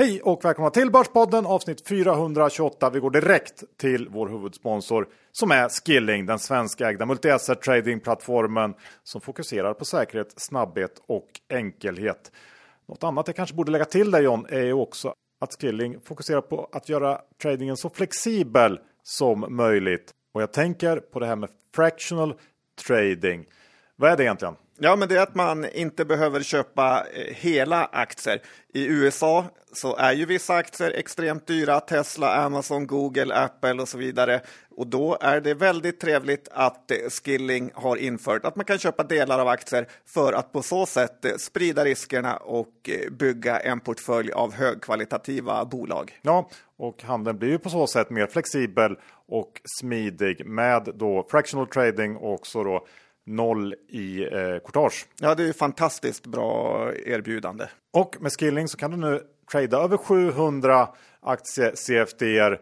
Hej och välkomna till Börspodden avsnitt 428. Vi går direkt till vår huvudsponsor som är Skilling, den svenskägda multi-asset tradingplattformen som fokuserar på säkerhet, snabbhet och enkelhet. Något annat jag kanske borde lägga till där John är ju också att Skilling fokuserar på att göra tradingen så flexibel som möjligt. Och jag tänker på det här med fractional trading. Vad är det egentligen? Ja, men det är att man inte behöver köpa eh, hela aktier. I USA så är ju vissa aktier extremt dyra, Tesla, Amazon, Google, Apple och så vidare. Och då är det väldigt trevligt att eh, Skilling har infört att man kan köpa delar av aktier för att på så sätt eh, sprida riskerna och bygga en portfölj av högkvalitativa bolag. Ja, och handeln blir ju på så sätt mer flexibel och smidig med då fractional trading och också då noll i eh, courtage. Ja, det är fantastiskt bra erbjudande. Och med Skilling så kan du nu trada över 700 aktie CFD eh,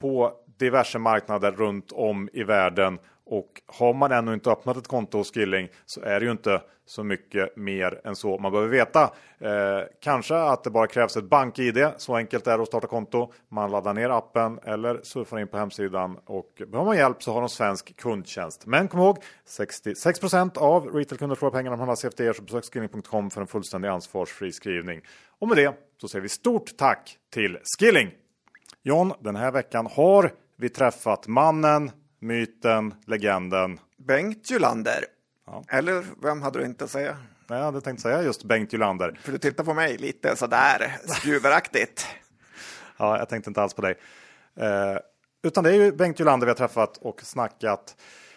på diverse marknader runt om i världen och har man ännu inte öppnat ett konto hos Skilling så är det ju inte så mycket mer än så man behöver veta. Eh, kanske att det bara krävs ett bank-id. Så enkelt är det att starta konto. Man laddar ner appen eller surfar in på hemsidan och behöver man hjälp så har de svensk kundtjänst. Men kom ihåg 66% av retailkunder får pengarna om handlar CFD så besök skilling.com för en fullständig ansvarsfri skrivning. Och med det så säger vi stort tack till Skilling. John, den här veckan har vi träffat mannen myten, legenden. Bengt Julander. Ja. Eller vem hade du inte säga? Nej, jag hade tänkt säga just Bengt Julander. För du tittar på mig lite sådär skruveraktigt. ja, jag tänkte inte alls på dig. Eh, utan det är ju Bengt Julander vi har träffat och snackat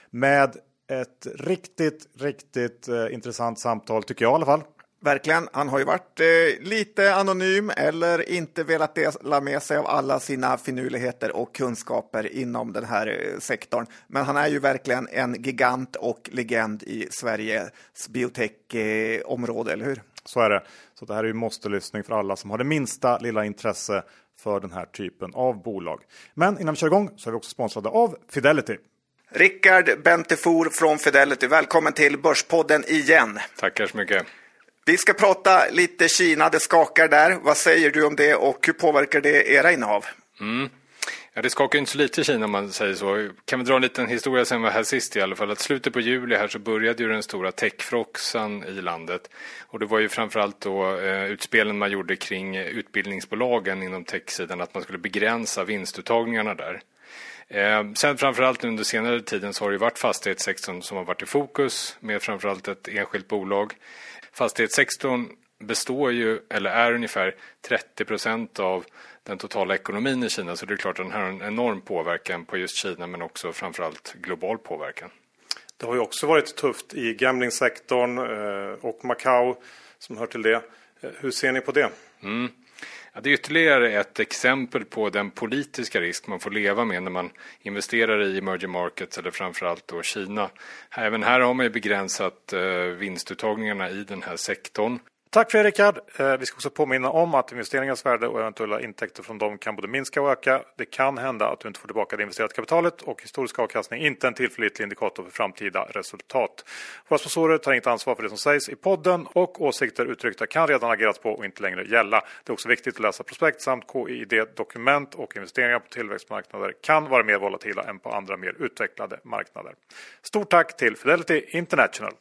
med ett riktigt, riktigt eh, intressant samtal tycker jag i alla fall. Verkligen. Han har ju varit eh, lite anonym eller inte velat dela med sig av alla sina finurligheter och kunskaper inom den här eh, sektorn. Men han är ju verkligen en gigant och legend i Sveriges biotech-område, eh, eller hur? Så är det. Så det här är ju måste-lyssning för alla som har det minsta lilla intresse för den här typen av bolag. Men innan vi kör igång så är vi också sponsrade av Fidelity. Rickard Bentefor från Fidelity, välkommen till Börspodden igen. Tackar så mycket. Vi ska prata lite Kina, det skakar där. Vad säger du om det och hur påverkar det era innehav? Mm. Ja, det skakar inte så lite i Kina om man säger så. Kan vi dra en liten historia sen var här sist i alla fall. Att slutet på juli här så började ju den stora techfroxan i landet. Och det var ju framförallt då eh, utspelen man gjorde kring utbildningsbolagen inom techsidan. Att man skulle begränsa vinstuttagningarna där. Eh, sen framförallt under senare tiden så har det varit fastighetssektorn som har varit i fokus med framförallt ett enskilt bolag fastighetssektorn består ju, eller är ungefär 30 procent av den totala ekonomin i Kina. Så det är klart att den har en enorm påverkan på just Kina men också framförallt global påverkan. Det har ju också varit tufft i gamblingsektorn eh, och Macao som hör till det. Eh, hur ser ni på det? Mm. Ja, det är ytterligare ett exempel på den politiska risk man får leva med när man investerar i emerging markets eller framförallt då Kina. Även här har man ju begränsat eh, vinstuttagningarna i den här sektorn. Tack för det Rickard. Eh, vi ska också påminna om att investeringens värde och eventuella intäkter från dem kan både minska och öka. Det kan hända att du inte får tillbaka det investerade kapitalet och historisk avkastning är inte en tillförlitlig indikator för framtida resultat. Våra sponsorer tar inte ansvar för det som sägs i podden och åsikter uttryckta kan redan agerats på och inte längre gälla. Det är också viktigt att läsa prospekt samt KID-dokument och investeringar på tillväxtmarknader kan vara mer volatila än på andra mer utvecklade marknader. Stort tack till Fidelity International.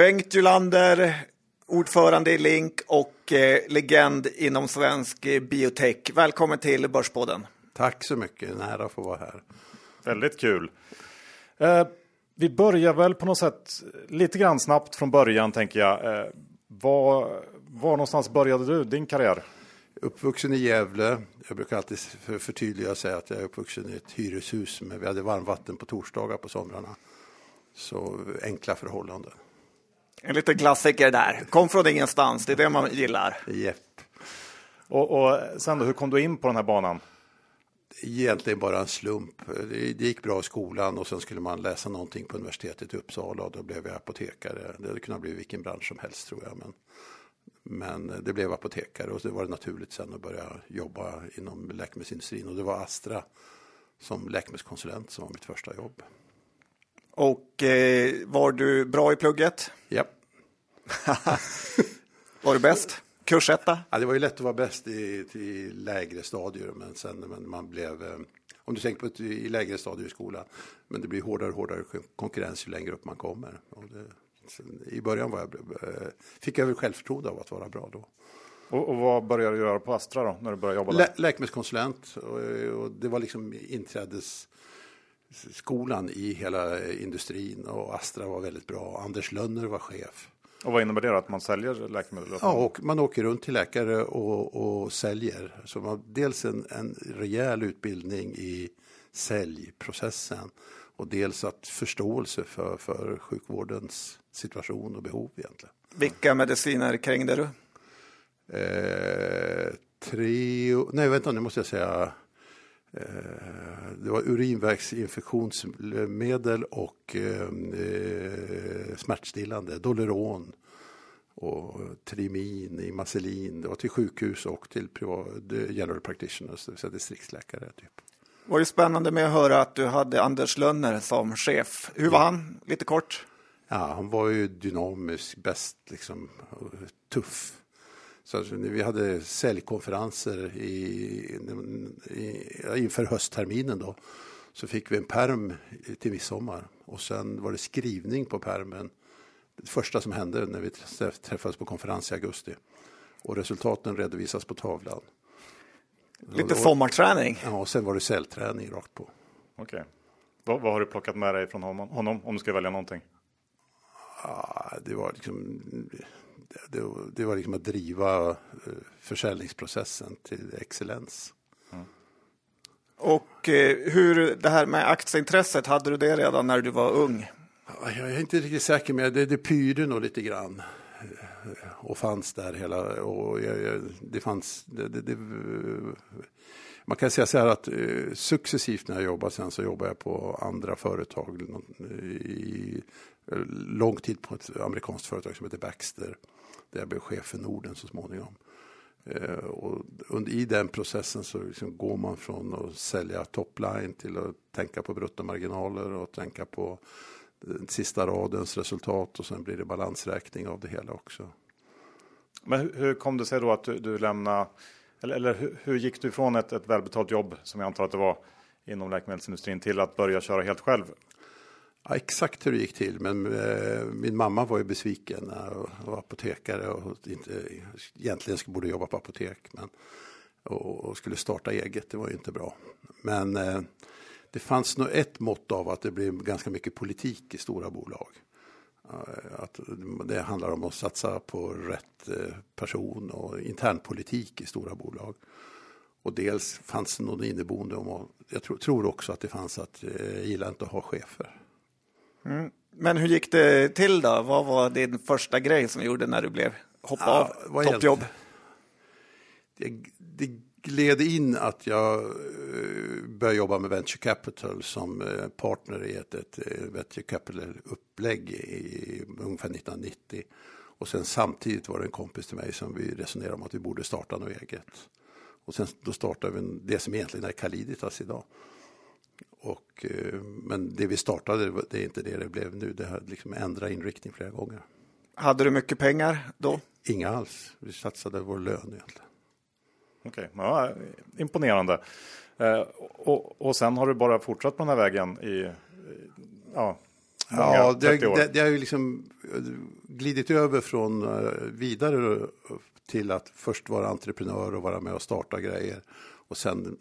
Bengt Julander, ordförande i Link och eh, legend inom svensk eh, biotech. Välkommen till Börspodden. Tack så mycket, nära att få vara här. Väldigt kul. Eh, vi börjar väl på något sätt lite grann snabbt från början tänker jag. Eh, var, var någonstans började du din karriär? Uppvuxen i Gävle. Jag brukar alltid för, förtydliga säga att jag är uppvuxen i ett hyreshus. Men vi hade varmvatten på torsdagar på somrarna. Så enkla förhållanden. En liten klassiker där. Kom från ingenstans, det är det man gillar. Yep. Och, och sen då, hur kom du in på den här banan? Egentligen bara en slump. Det gick bra i skolan och sen skulle man läsa någonting på universitetet i Uppsala och då blev jag apotekare. Det hade kunnat bli vilken bransch som helst tror jag. Men, men det blev apotekare och det var naturligt sen att börja jobba inom läkemedelsindustrin och det var Astra som läkemedelskonsulent som var mitt första jobb. Och eh, var du bra i plugget? Ja. Var du bäst? Kursetta? Ja, det var ju lätt att vara bäst i, i lägre stadier, men sen när man blev eh, om du tänker på ett, i lägre stadier i skolan. Men det blir hårdare och hårdare konkurrens ju längre upp man kommer. Det, I början var jag, eh, fick jag väl självförtroende av att vara bra då. Och, och, vad började du göra på Astra då, när du började jobba där? Lä, läkemedelskonsulent och, och, det var liksom inträdesskolan i hela industrin och Astra var väldigt bra. Anders Lönner var chef. Och vad innebär det att man säljer läkemedel? Ja, och man åker runt till läkare och, och säljer. Så man har dels en, en rejäl utbildning i säljprocessen och dels att förståelse för, för sjukvårdens situation och behov egentligen. Vilka mediciner krängde du? Eh, tre, nej vänta nu måste jag säga. Eh, det var urinvägsinfektionsmedel och eh, smärtstillande, Doleron och Trimin, Imaselin. Det var till sjukhus och till privat, general practitioners, det vill säga distriktsläkare. Typ. Det var ju spännande med att höra att du hade Anders Lönner som chef. Hur var ja. han? Lite kort. Ja, han var ju dynamisk, bäst, liksom, tuff. Så vi hade säljkonferenser i, i, inför höstterminen då. Så fick vi en perm till midsommar och sen var det skrivning på permen. Det första som hände när vi träffades på konferens i augusti. Och resultaten redovisas på tavlan. Lite sommarträning. Ja, och sen var det säljträning rakt på. Okej. Okay. Vad, vad, har du plockat med dig från honom, honom om du ska välja någonting? Ja, det var liksom det, det, var liksom att driva eh, försäljningsprocessen till excellens. Mm. Och eh, hur det här med aktieintresset, hade du det redan när du var ung? Jag är inte riktigt säker, men det, det pyrde nog lite grann eh, och fanns där hela och jag, jag, det fanns det, det, man kan säga så här att successivt när jag jobbade sen så jobbade jag på andra företag i lång tid på ett amerikanskt företag som heter Baxter där jag blev chef för Norden så småningom. Eh, och under, I den processen så liksom går man från att sälja topline till att tänka på bruttomarginaler och tänka på den sista radens resultat och sen blir det balansräkning av det hela också. Men hur, hur kom det sig då att du, du lämnade, eller, eller hur, hur, gick du ifrån ett, ett välbetalt jobb som jag antar att det var inom läkemedelsindustrin till att börja köra helt själv? Ja, exakt hur det gick till, men eh, min mamma var ju besviken och var apotekare och inte, egentligen borde jobba på apotek men, och, och, skulle starta eget, det var ju inte bra. Men eh, det fanns nog ett mått av att det blev ganska mycket politik i stora bolag. Eh, att det handlar om att satsa på rätt eh, person och internpolitik i stora bolag. Och dels fanns det någon inneboende om, och jag tror, tror också att det fanns att eh, jag gillar inte att ha chefer. Mm. Men hur gick det till då? Vad var din första grej som gjorde när du blev hoppa ja, av toppjobb? Det, det gled in att jag eh, började jobba med venture capital som eh, partner i ett, ett eh, venture capital-upplägg i ungefär 1990. Och sen samtidigt var det en kompis till mig som vi resonerade om att vi borde starta något eget. Och sen då startade vi det som egentligen är Caliditas idag. Och, eh, men det vi startade, det är inte det det blev nu. Det har liksom ändrat inriktning flera gånger. Hade du mycket pengar då? Inga alls. Vi satsade vår lön egentligen. Okej, okay. ja, imponerande. Eh, och, och sen har du bara fortsatt på den här vägen i ja, många, ja, det, 30 år? Det, det har ju liksom glidit över från vidare till att först vara entreprenör och vara med och starta grejer och sen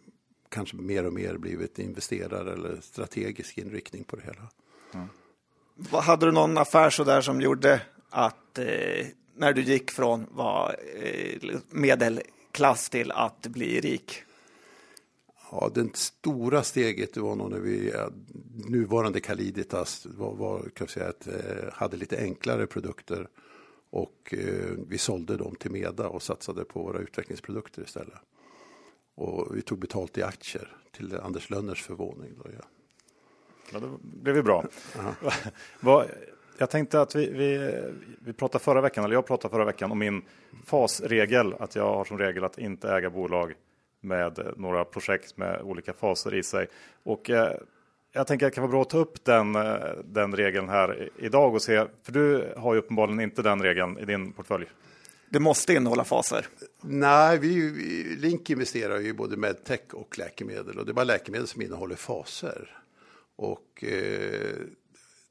kanske mer och mer blivit investerare eller strategisk inriktning på det hela. Mm. Hade du någon affär så där som gjorde att eh, när du gick från var, eh, medelklass till att bli rik? Ja, det stora steget var nog när vi, nuvarande Caliditas var, var kan jag säga, att, eh, hade lite enklare produkter och eh, vi sålde dem till Meda och satsade på våra utvecklingsprodukter istället. Och vi tog betalt i aktier till Anders Lönners förvåning. Då, ja. Ja, det blev ju bra. Jag tänkte att vi, vi, vi pratade förra veckan, eller jag pratade förra veckan om min fasregel. Att jag har som regel att inte äga bolag med några projekt med olika faser i sig. Och eh, jag tänker att det kan vara bra att ta upp den, eh, den regeln här idag och se, för du har ju uppenbarligen inte den regeln i din portfölj det måste innehålla faser? Nej, vi, Link investerar ju i både medtech och läkemedel och det är bara läkemedel som innehåller faser. Och eh,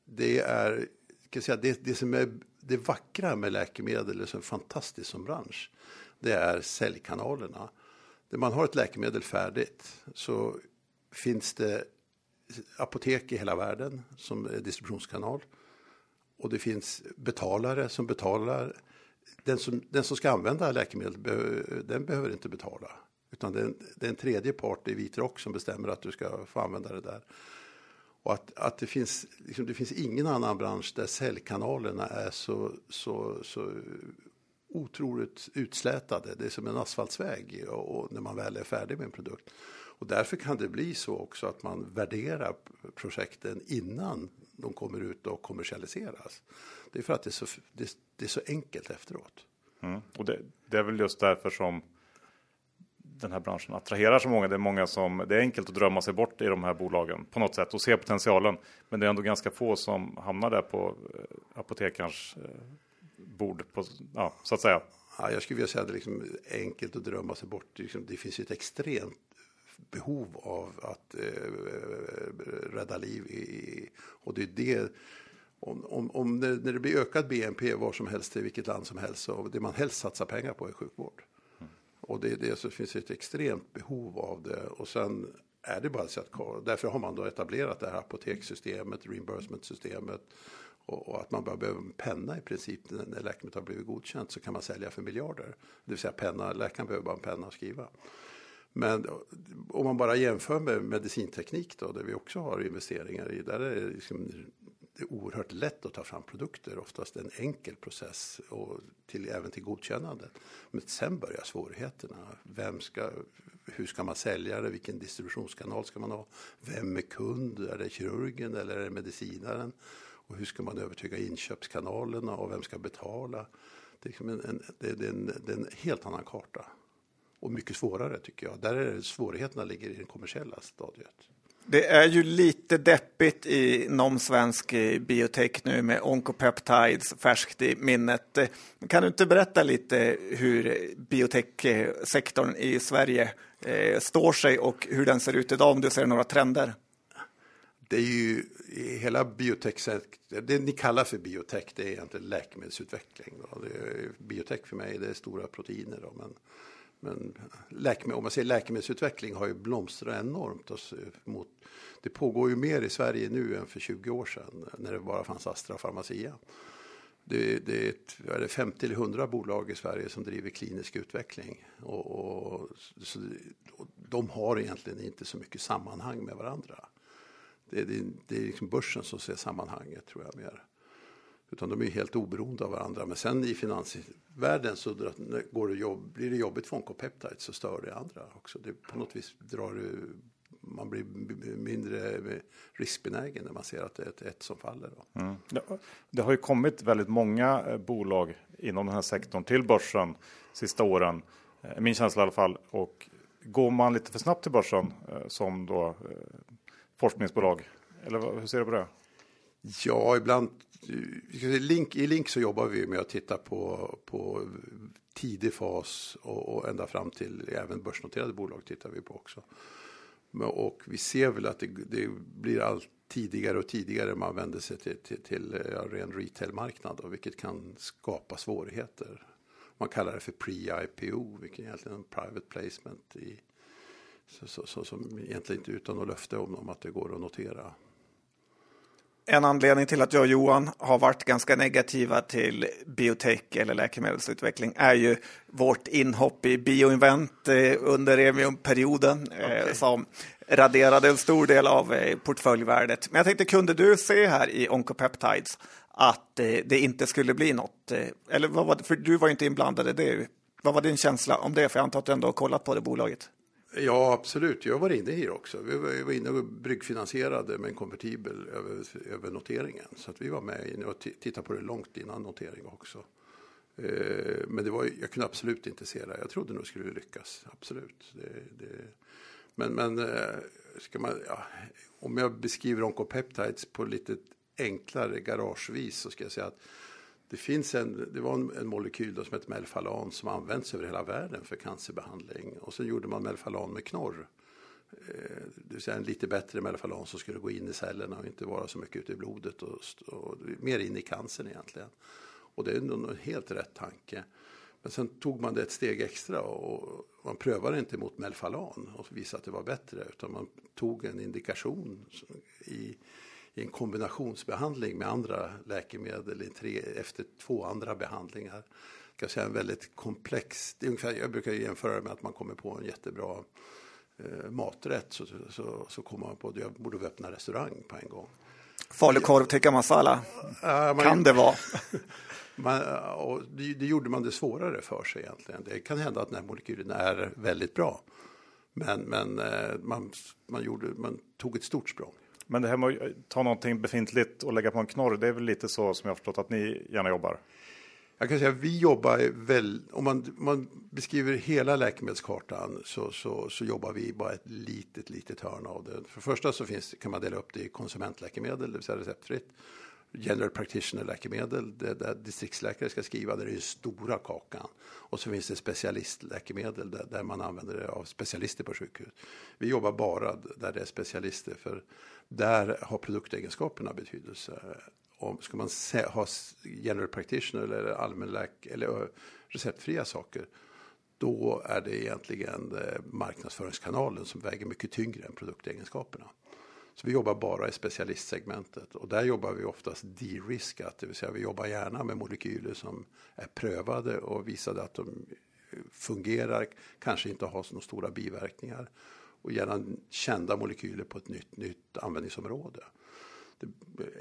det är, kan säga, det, det som är det vackra med läkemedel, som är fantastiskt som bransch, det är säljkanalerna. När man har ett läkemedel färdigt så finns det apotek i hela världen som är distributionskanal. Och det finns betalare som betalar. Den som, den som ska använda läkemedel, den behöver inte betala. Utan det är, en, det är en tredje part i vitrock som bestämmer att du ska få använda det där. Och att, att det, finns, liksom, det finns ingen annan bransch där säljkanalerna är så, så, så otroligt utslätade. Det är som en asfaltsväg och, och när man väl är färdig med en produkt. Och därför kan det bli så också att man värderar projekten innan de kommer ut och kommersialiseras. Det är för att det är så, det, det är så enkelt efteråt. Mm. Och det, det, är väl just därför som den här branschen attraherar så många. Det är många som det är enkelt att drömma sig bort i de här bolagen på något sätt och se potentialen. Men det är ändå ganska få som hamnar där på eh, apotekarens eh, bord, på, ja, så att säga. Ja, jag skulle vilja säga att det är liksom enkelt att drömma sig bort. Det, liksom, finns ett extremt behov av att eh, rädda liv. I, och det är det, om, om, om när, när det blir ökad BNP var som helst i vilket land som helst, så det man helst satsar pengar på är sjukvård. Mm. Och det, det så finns ett extremt behov av det. Och sen är det bara så att därför har man då etablerat det här apotekssystemet, reimbursement-systemet och, att man bara behöver en penna i princip när läkemedlet har blivit godkänt så kan man sälja för miljarder. Det vill säga penna, läkaren behöver bara en penna att skriva. Men om man bara jämför med medicinteknik då, där vi också har investeringar i, där är det, liksom, det är oerhört lätt att ta fram produkter, oftast en enkel process och till, även till godkännande. Men sen börjar svårigheterna. Vem ska, hur ska man sälja det? Vilken distributionskanal ska man ha? Vem är kund? Är det kirurgen eller är det medicinaren? Och hur ska man övertyga inköpskanalerna och vem ska betala? Det är, liksom en, det, är en, det är en helt annan karta och mycket svårare tycker jag. Där är svårigheterna ligger i det kommersiella stadiet. Det är ju lite deppigt inom svensk eh, biotech nu med Oncopeptides färskt i minnet. Kan du inte berätta lite hur biotechsektorn i Sverige eh, står sig och hur den ser ut idag om du ser några trender? Det är ju hela biotech, det ni kallar för biotech, det är egentligen läkemedelsutveckling. Biotech för mig det är stora proteiner. Då, men men läkemedel, om man säger läkemedelsutveckling har ju blomstrat enormt. Mot, det pågår ju mer i Sverige nu än för 20 år sedan när det bara fanns Astra och Pharmacia. Det, det är, ett, är det 50 eller 100 bolag i Sverige som driver klinisk utveckling. Och, och, så, och de har egentligen inte så mycket sammanhang med varandra. Det, det, det är liksom börsen som ser sammanhanget tror jag mer. Utan de är helt oberoende av varandra. Men sen i finansvärlden så går det jobb, blir det jobbigt för Oncopeptides så stör det andra också. Det på något vis drar det, man blir mindre riskbenägen när man ser att det är ett, ett som faller. Mm. Det har ju kommit väldigt många eh, bolag inom den här sektorn till börsen sista åren. Eh, min känsla i alla fall. Och går man lite för snabbt till börsen eh, som då forskningsbolag? Eller hur ser du på det? Ja, ibland Link, I Link så jobbar vi med att titta på, på tidig fas och, och ända fram till även börsnoterade bolag tittar vi på också. Och vi ser väl att det, det blir allt tidigare och tidigare man vänder sig till, till, till eh, ren retailmarknad, och vilket kan skapa svårigheter. Man kallar det för pre-IPO, vilket är egentligen är en private placement. I, så, så, så, som egentligen inte utan något löfte om, om att det går att notera en anledning till att jag och Johan har varit ganska negativa till biotech eller läkemedelsutveckling är ju vårt inhopp i Bioinvent eh, under Emium-perioden eh, okay. som raderade en stor del av eh, portföljvärdet. Men jag tänkte, kunde du se här i Oncopeptides att det inte skulle bli något? Eller vad var det, för du var ju inte inblandad i det. Vad var din känsla om det? För jag antar att du ändå har kollat på det bolaget. Ja, absolut. Jag var inne i det också. Vi var inne och bryggfinansierade med en konvertibel över, över noteringen. Så att vi var med inne och tittade på det långt innan notering också. Eh, men det var, jag kunde absolut inte se det. Jag trodde nog skulle lyckas. Absolut. Det, det, men men eh, ska man, ja, om jag beskriver Oncopeptides på lite enklare garagevis så ska jag säga att det finns en, det var en, en molekyl som heter Melfalan som används över hela världen för cancerbehandling. Och sen gjorde man Melfalan med knorr. Eh, det vill säga en lite bättre Melfalan som skulle gå in i cellerna och inte vara så mycket ute i blodet och, och mer in i cancern egentligen. Och det är nog en helt rätt tanke. Men sen tog man det ett steg extra och man prövade inte mot Melfalan och visade att det var bättre utan man tog en indikation i, i en kombinationsbehandling med andra läkemedel i tre, efter två andra behandlingar. Jag säga en väldigt komplex, det är ungefär, jag brukar jämföra med att man kommer på en jättebra eh, maträtt så, så, så kommer man på att jag borde öppna restaurang på en gång. Falukorv tikka masala, ja, man, kan det vara. Man, det, det, gjorde man det svårare för sig egentligen. Det kan hända att den här molekylen är väldigt bra. Men, men eh, man, man, gjorde, man tog ett stort språng. Men det här med att ta någonting befintligt och lägga på en knorr, det är väl lite så som jag har förstått att ni gärna jobbar? Jag kan säga att vi jobbar väl, om man, man beskriver hela läkemedelskartan så, så, så, jobbar vi bara ett litet, litet hörn av det. För det första så finns, kan man dela upp det i konsumentläkemedel, det vill säga receptfritt general practitioner-läkemedel, det där distriktsläkare ska skriva, där är den stora kakan. Och så finns det specialistläkemedel där, där man använder det av specialister på sjukhus. Vi jobbar bara där det är specialister, för där har produktegenskaperna betydelse. Om, ska man ha general practitioner eller allmänläk eller receptfria saker, då är det egentligen eh, marknadsföringskanalen som väger mycket tyngre än produktegenskaperna. Så vi jobbar bara i specialistsegmentet och där jobbar vi oftast de-riskat, det vill säga vi jobbar gärna med molekyler som är prövade och visade att de eh, fungerar, kanske inte har så stora biverkningar och gärna kända molekyler på ett nytt, nytt användningsområde. Det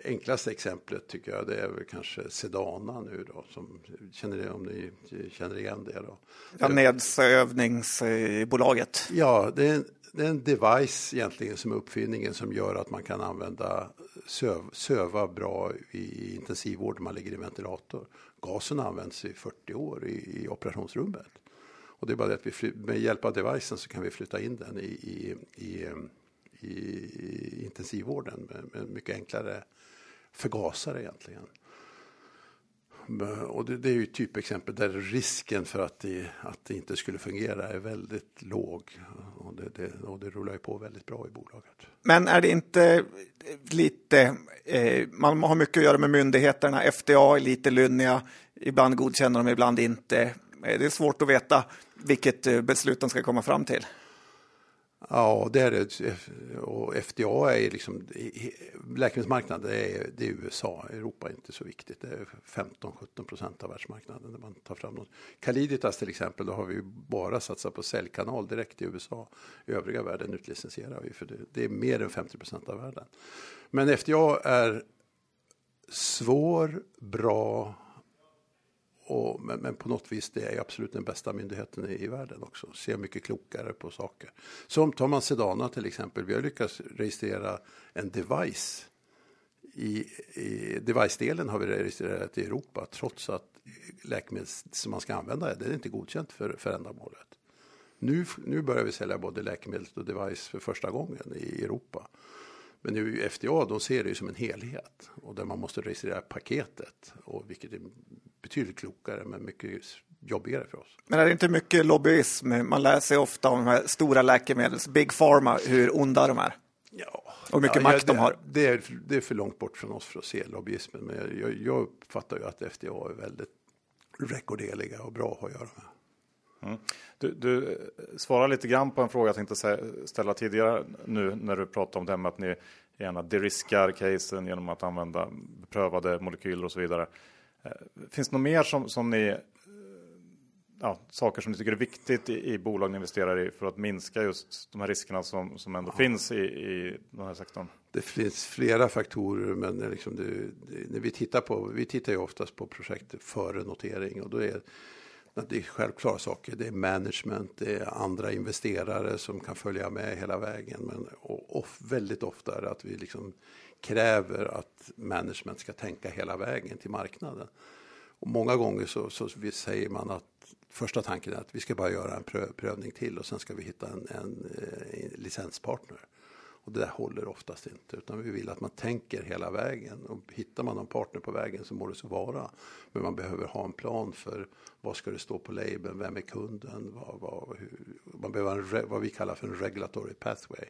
enklaste exemplet tycker jag det är väl kanske Sedana nu då, som känner det om ni känner igen det då? Ja, nedsövningsbolaget. Ja, det är det är en device egentligen som är uppfinningen som gör att man kan använda söv, söva bra i intensivvård när man ligger i ventilator. Gasen används i 40 år i, i operationsrummet. Och det är bara det att vi med hjälp av devicen så kan vi flytta in den i, i, i, i intensivvården med, med mycket enklare förgasare egentligen. Och det, det är ju ett typexempel där risken för att det, att det inte skulle fungera är väldigt låg. Och det, det, och det rullar ju på väldigt bra i bolaget. Men är det inte lite, eh, man har mycket att göra med myndigheterna, FDA är lite lynniga, ibland godkänner de, ibland inte. Eh, det är svårt att veta vilket eh, beslut de ska komma fram till. Ja, det är det. Och FDA är liksom, läkemedelsmarknaden är, det är USA, Europa är inte så viktigt. Det är 15-17 procent av världsmarknaden när man tar fram något. Caliditas till exempel, då har vi ju bara satsat på säljkanal direkt i USA. I övriga världen utlicensierar vi, för det, det är mer än 50 procent av världen. Men FDA är svår, bra och, men, men, på något vis det är absolut den bästa myndigheten i, i världen också. Ser mycket klokare på saker. Som tar man Sedana till exempel. Vi har lyckats registrera en device. I, i device-delen har vi registrerat i Europa trots att läkemedel som man ska använda det är inte godkänt för, för ändamålet. Nu, nu börjar vi sälja både läkemedel och device för första gången i Europa. Men nu FDA, de ser det ju som en helhet och där man måste registrera paketet, och vilket är betydligt klokare men mycket jobbigare för oss. Men är det inte mycket lobbyism? Man läser ofta om de här stora läkemedels, Big Pharma, hur onda de är. Ja, och mycket ja, makt det, de har. Det är, det är för långt bort från oss för att se lobbyismen. Men jag, jag uppfattar ju att FDA är väldigt rekorderliga och bra att göra med. Mm. Du, du svarar lite grann på en fråga jag tänkte ställa tidigare nu när du pratade om det här med att ni gärna deriskar casen genom att använda beprövade molekyler och så vidare. Eh, finns det något mer som, som ni, eh, ja, saker som ni tycker är viktigt i, i bolag ni investerar i för att minska just de här riskerna som, som ändå ja. finns i, i den här sektorn? Det finns flera faktorer, men liksom det, det, när vi tittar på, vi tittar ju oftast på projekt före notering och då är det är självklara saker. Det är management, det är andra investerare som kan följa med hela vägen. Men och, och väldigt ofta är det att vi liksom kräver att management ska tänka hela vägen till marknaden. Och många gånger så, så säger man att första tanken är att vi ska bara göra en prö prövning till och sen ska vi hitta en, en, en licenspartner. Och det där håller oftast inte, utan vi vill att man tänker hela vägen. Och hittar man någon partner på vägen så må det så vara. Men man behöver ha en plan för vad ska det stå på labeln, vem är kunden, vad, vad, hur, man behöver en, vad vi kallar för en regulatory pathway.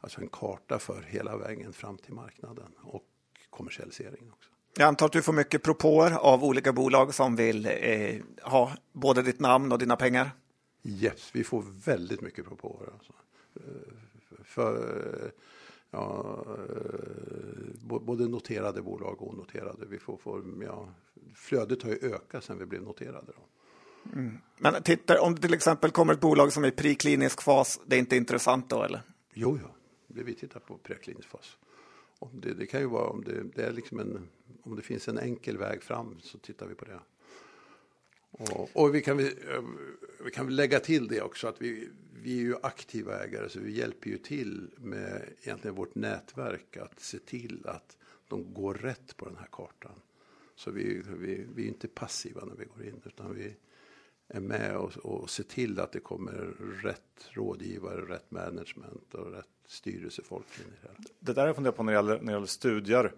Alltså en karta för hela vägen fram till marknaden och kommersialiseringen också. Jag antar att du får mycket propåer av olika bolag som vill eh, ha både ditt namn och dina pengar? Yes, vi får väldigt mycket propåer. Alltså. För, ja, eh, både noterade bolag och onoterade. Vi får, får, ja, flödet har ju ökat sedan vi blev noterade. Då. Mm. Men tittar, om det till exempel kommer ett bolag som är i preklinisk fas, det är inte intressant då eller? Jo, jo. det vi tittar på preklinisk fas. Om det, det, kan ju vara om det, det, är liksom en, om det finns en enkel väg fram så tittar vi på det. Och, och vi, kan, eh, vi, kan lägga till det också att vi, vi är ju aktiva ägare så vi hjälper ju till med egentligen vårt nätverk att se till att de går rätt på den här kartan. Så vi, vi, vi är inte passiva när vi går in utan vi är med och, och ser till att det kommer rätt rådgivare, rätt management och rätt styrelsefolk in i det. Det där jag funderar på när det gäller, när det gäller studier.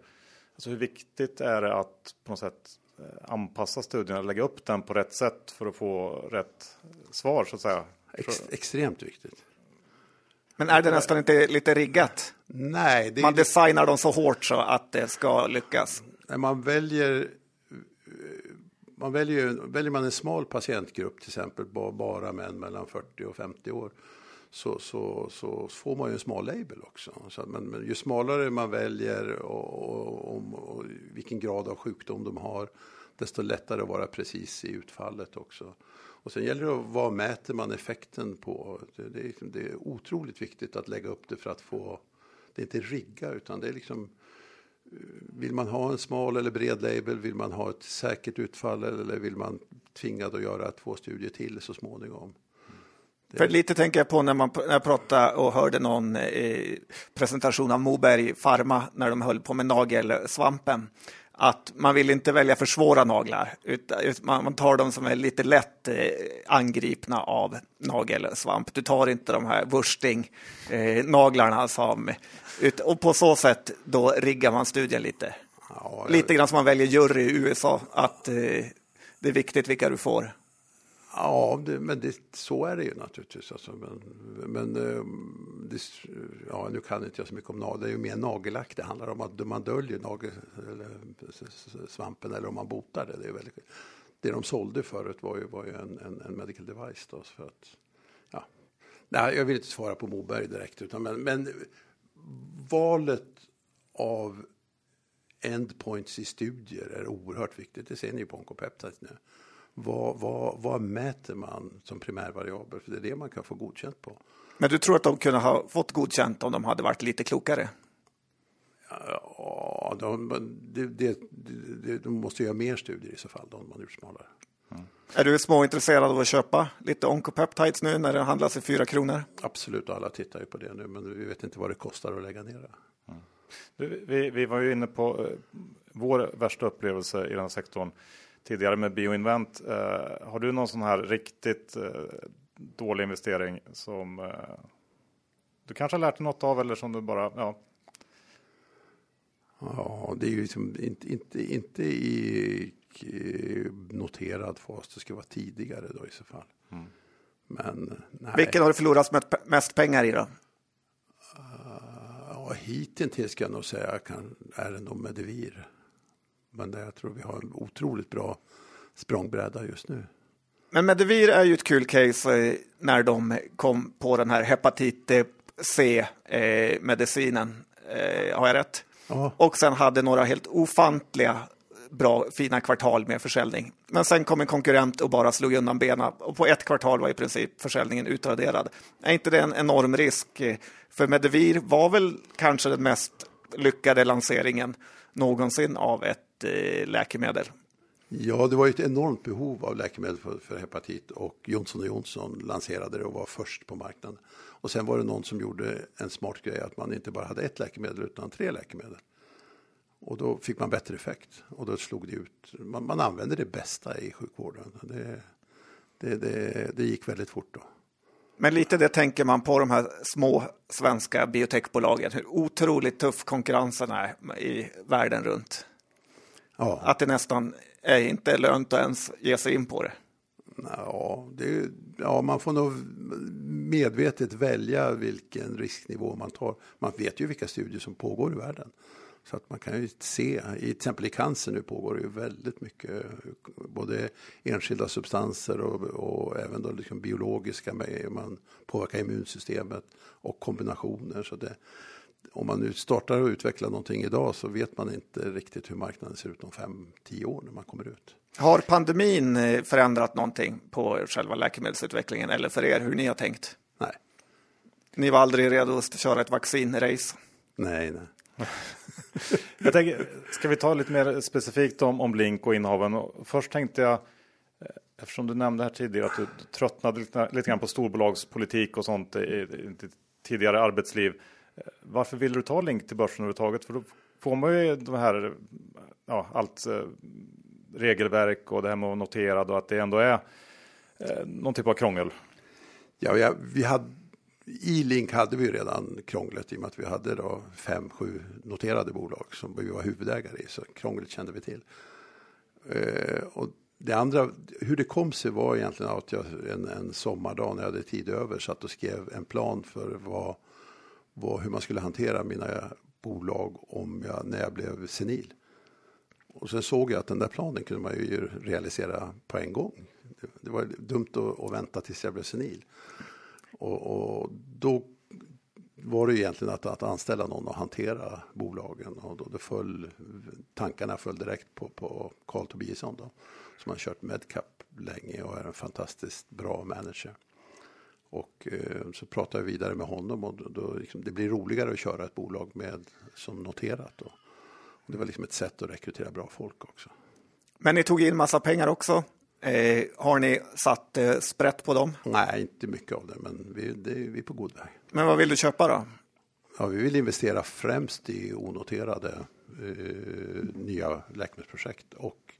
Alltså hur viktigt är det att på något sätt anpassa studien, lägga upp den på rätt sätt för att få rätt svar så att säga? Ex, extremt viktigt. Men är det nästan inte lite riggat? Nej. Det man designar dem så hårt så att det ska lyckas. När man väljer man väljer, väljer man en smal patientgrupp, till exempel bara män mellan 40 och 50 år, så, så, så får man ju en smal label också. Så, men, men ju smalare man väljer och, och, och, och, vilken grad av sjukdom de har, desto lättare att vara precis i utfallet också. Och sen gäller det att vad mäter man effekten på? Det, det, är, liksom, det är otroligt viktigt att lägga upp det för att få, det är inte rigga utan det är liksom vill man ha en smal eller bred label? Vill man ha ett säkert utfall eller vill man tvingad att göra två studier till så småningom? För lite tänker jag på när, man, när jag pratade och hörde någon eh, presentation av Moberg Pharma när de höll på med nagelsvampen att man vill inte välja för svåra naglar, utan man tar de som är lite lätt eh, angripna av nagelsvamp. Du tar inte de här wursting-naglarna eh, som... Och på så sätt då riggar man studien lite. Ja, lite grann som man väljer jury i USA, att eh, det är viktigt vilka du får. Ja, det, men det, så är det ju naturligtvis. Alltså, men men eh, det, ja, nu kan inte jag så mycket om nagel. Det är ju mer nagellack det handlar om. Att man döljer nagel, eller, svampen eller om man botar det. Det, är väldigt, det de sålde förut var ju, var ju en, en, en medical device. Då, för att, ja. Nej, jag vill inte svara på Moberg direkt. Utan, men, men valet av endpoints i studier är oerhört viktigt. Det ser ni ju på Oncopeptides nu. Vad, vad, vad mäter man som primärvariabel? För det är det man kan få godkänt på. Men du tror att de kunde ha fått godkänt om de hade varit lite klokare? Ja, de, det, det, det, de måste göra mer studier i så fall, om man gjort smalare. Mm. Är du småintresserad av att köpa lite Oncopeptides nu när det handlas i fyra kronor? Absolut, alla tittar ju på det nu, men vi vet inte vad det kostar att lägga ner det. Mm. Vi, vi var ju inne på eh, vår värsta upplevelse i den här sektorn tidigare med Bioinvent. Eh, har du någon sån här riktigt eh, dålig investering som eh, du kanske har lärt dig något av eller som du bara, ja. Ja, det är ju liksom inte, inte, inte i noterad fas. Det ska vara tidigare då i så fall. Mm. Men nej. Vilken har du förlorat mest pengar i då? Uh, ja, hittills ska jag nog säga kan, är det nog Medivir. Men det, jag tror vi har en otroligt bra språngbräda just nu. Men Medivir är ju ett kul case eh, när de kom på den här hepatit C-medicinen. Eh, har jag rätt? Ja. Och sen hade några helt ofantliga bra, fina kvartal med försäljning. Men sen kom en konkurrent och bara slog undan benen och på ett kvartal var i princip försäljningen utraderad. Är inte det en enorm risk? För Medivir var väl kanske den mest lyckade lanseringen någonsin av ett eh, läkemedel. Ja, det var ett enormt behov av läkemedel för, för hepatit och Johnson Johnson lanserade det och var först på marknaden. Och sen var det någon som gjorde en smart grej att man inte bara hade ett läkemedel utan tre läkemedel. Och då fick man bättre effekt och då slog det ut. Man, man använde det bästa i sjukvården. Det, det, det, det gick väldigt fort då. Men lite det tänker man på de här små svenska biotechbolagen, hur otroligt tuff konkurrensen är i världen runt. Ja. Att det nästan är inte lönt att ens ge sig in på det. Ja, det, ja, man får nog medvetet välja vilken risknivå man tar. Man vet ju vilka studier som pågår i världen. Så att man kan ju se, i till exempel i cancer nu pågår det ju väldigt mycket, både enskilda substanser och, och även då liksom biologiska, man påverkar immunsystemet och kombinationer. Så det, om man nu startar och utvecklar någonting idag så vet man inte riktigt hur marknaden ser ut om fem, tio år när man kommer ut. Har pandemin eh, förändrat någonting på själva läkemedelsutvecklingen eller för er hur ni har tänkt? Nej. Ni var aldrig redo att köra ett vaccinrace? Nej, nej. jag tänker, ska vi ta lite mer specifikt om, om Link och innehaven? Först tänkte jag, eh, eftersom du nämnde här tidigare att du tröttnade lite, lite grann på storbolagspolitik och sånt i, i ditt tidigare arbetsliv. Varför ville du ta Link till börsen överhuvudtaget? För då får man ju de här, ja, allt eh, regelverk och det här med att notera och att det ändå är eh, någon typ av krångel. Ja, ja vi hade i Link hade vi redan krånglet i och med att vi hade då fem, sju noterade bolag som vi var huvudägare i, så krånglet kände vi till. Eh, och det andra, hur det kom sig var egentligen att jag en, en sommardag när jag hade tid över satt och skrev en plan för vad, vad, hur man skulle hantera mina bolag om jag, när jag blev senil. Och sen såg jag att den där planen kunde man ju realisera på en gång. Det, det var dumt att, att vänta tills jag blev senil. Och, och, då var det egentligen att, att anställa någon och hantera bolagen och då det föll, tankarna föll direkt på, på Carl Tobiasson då, som har kört Medcap länge och är en fantastiskt bra manager. Och eh, så pratade jag vidare med honom och då, då liksom, det blir roligare att köra ett bolag med som noterat. Då. Och det var liksom ett sätt att rekrytera bra folk också. Men ni tog in massa pengar också Eh, har ni satt eh, sprätt på dem? Nej, inte mycket av det, men vi, det, vi är på god väg. Men vad vill du köpa då? Ja, vi vill investera främst i onoterade eh, nya läkemedelsprojekt och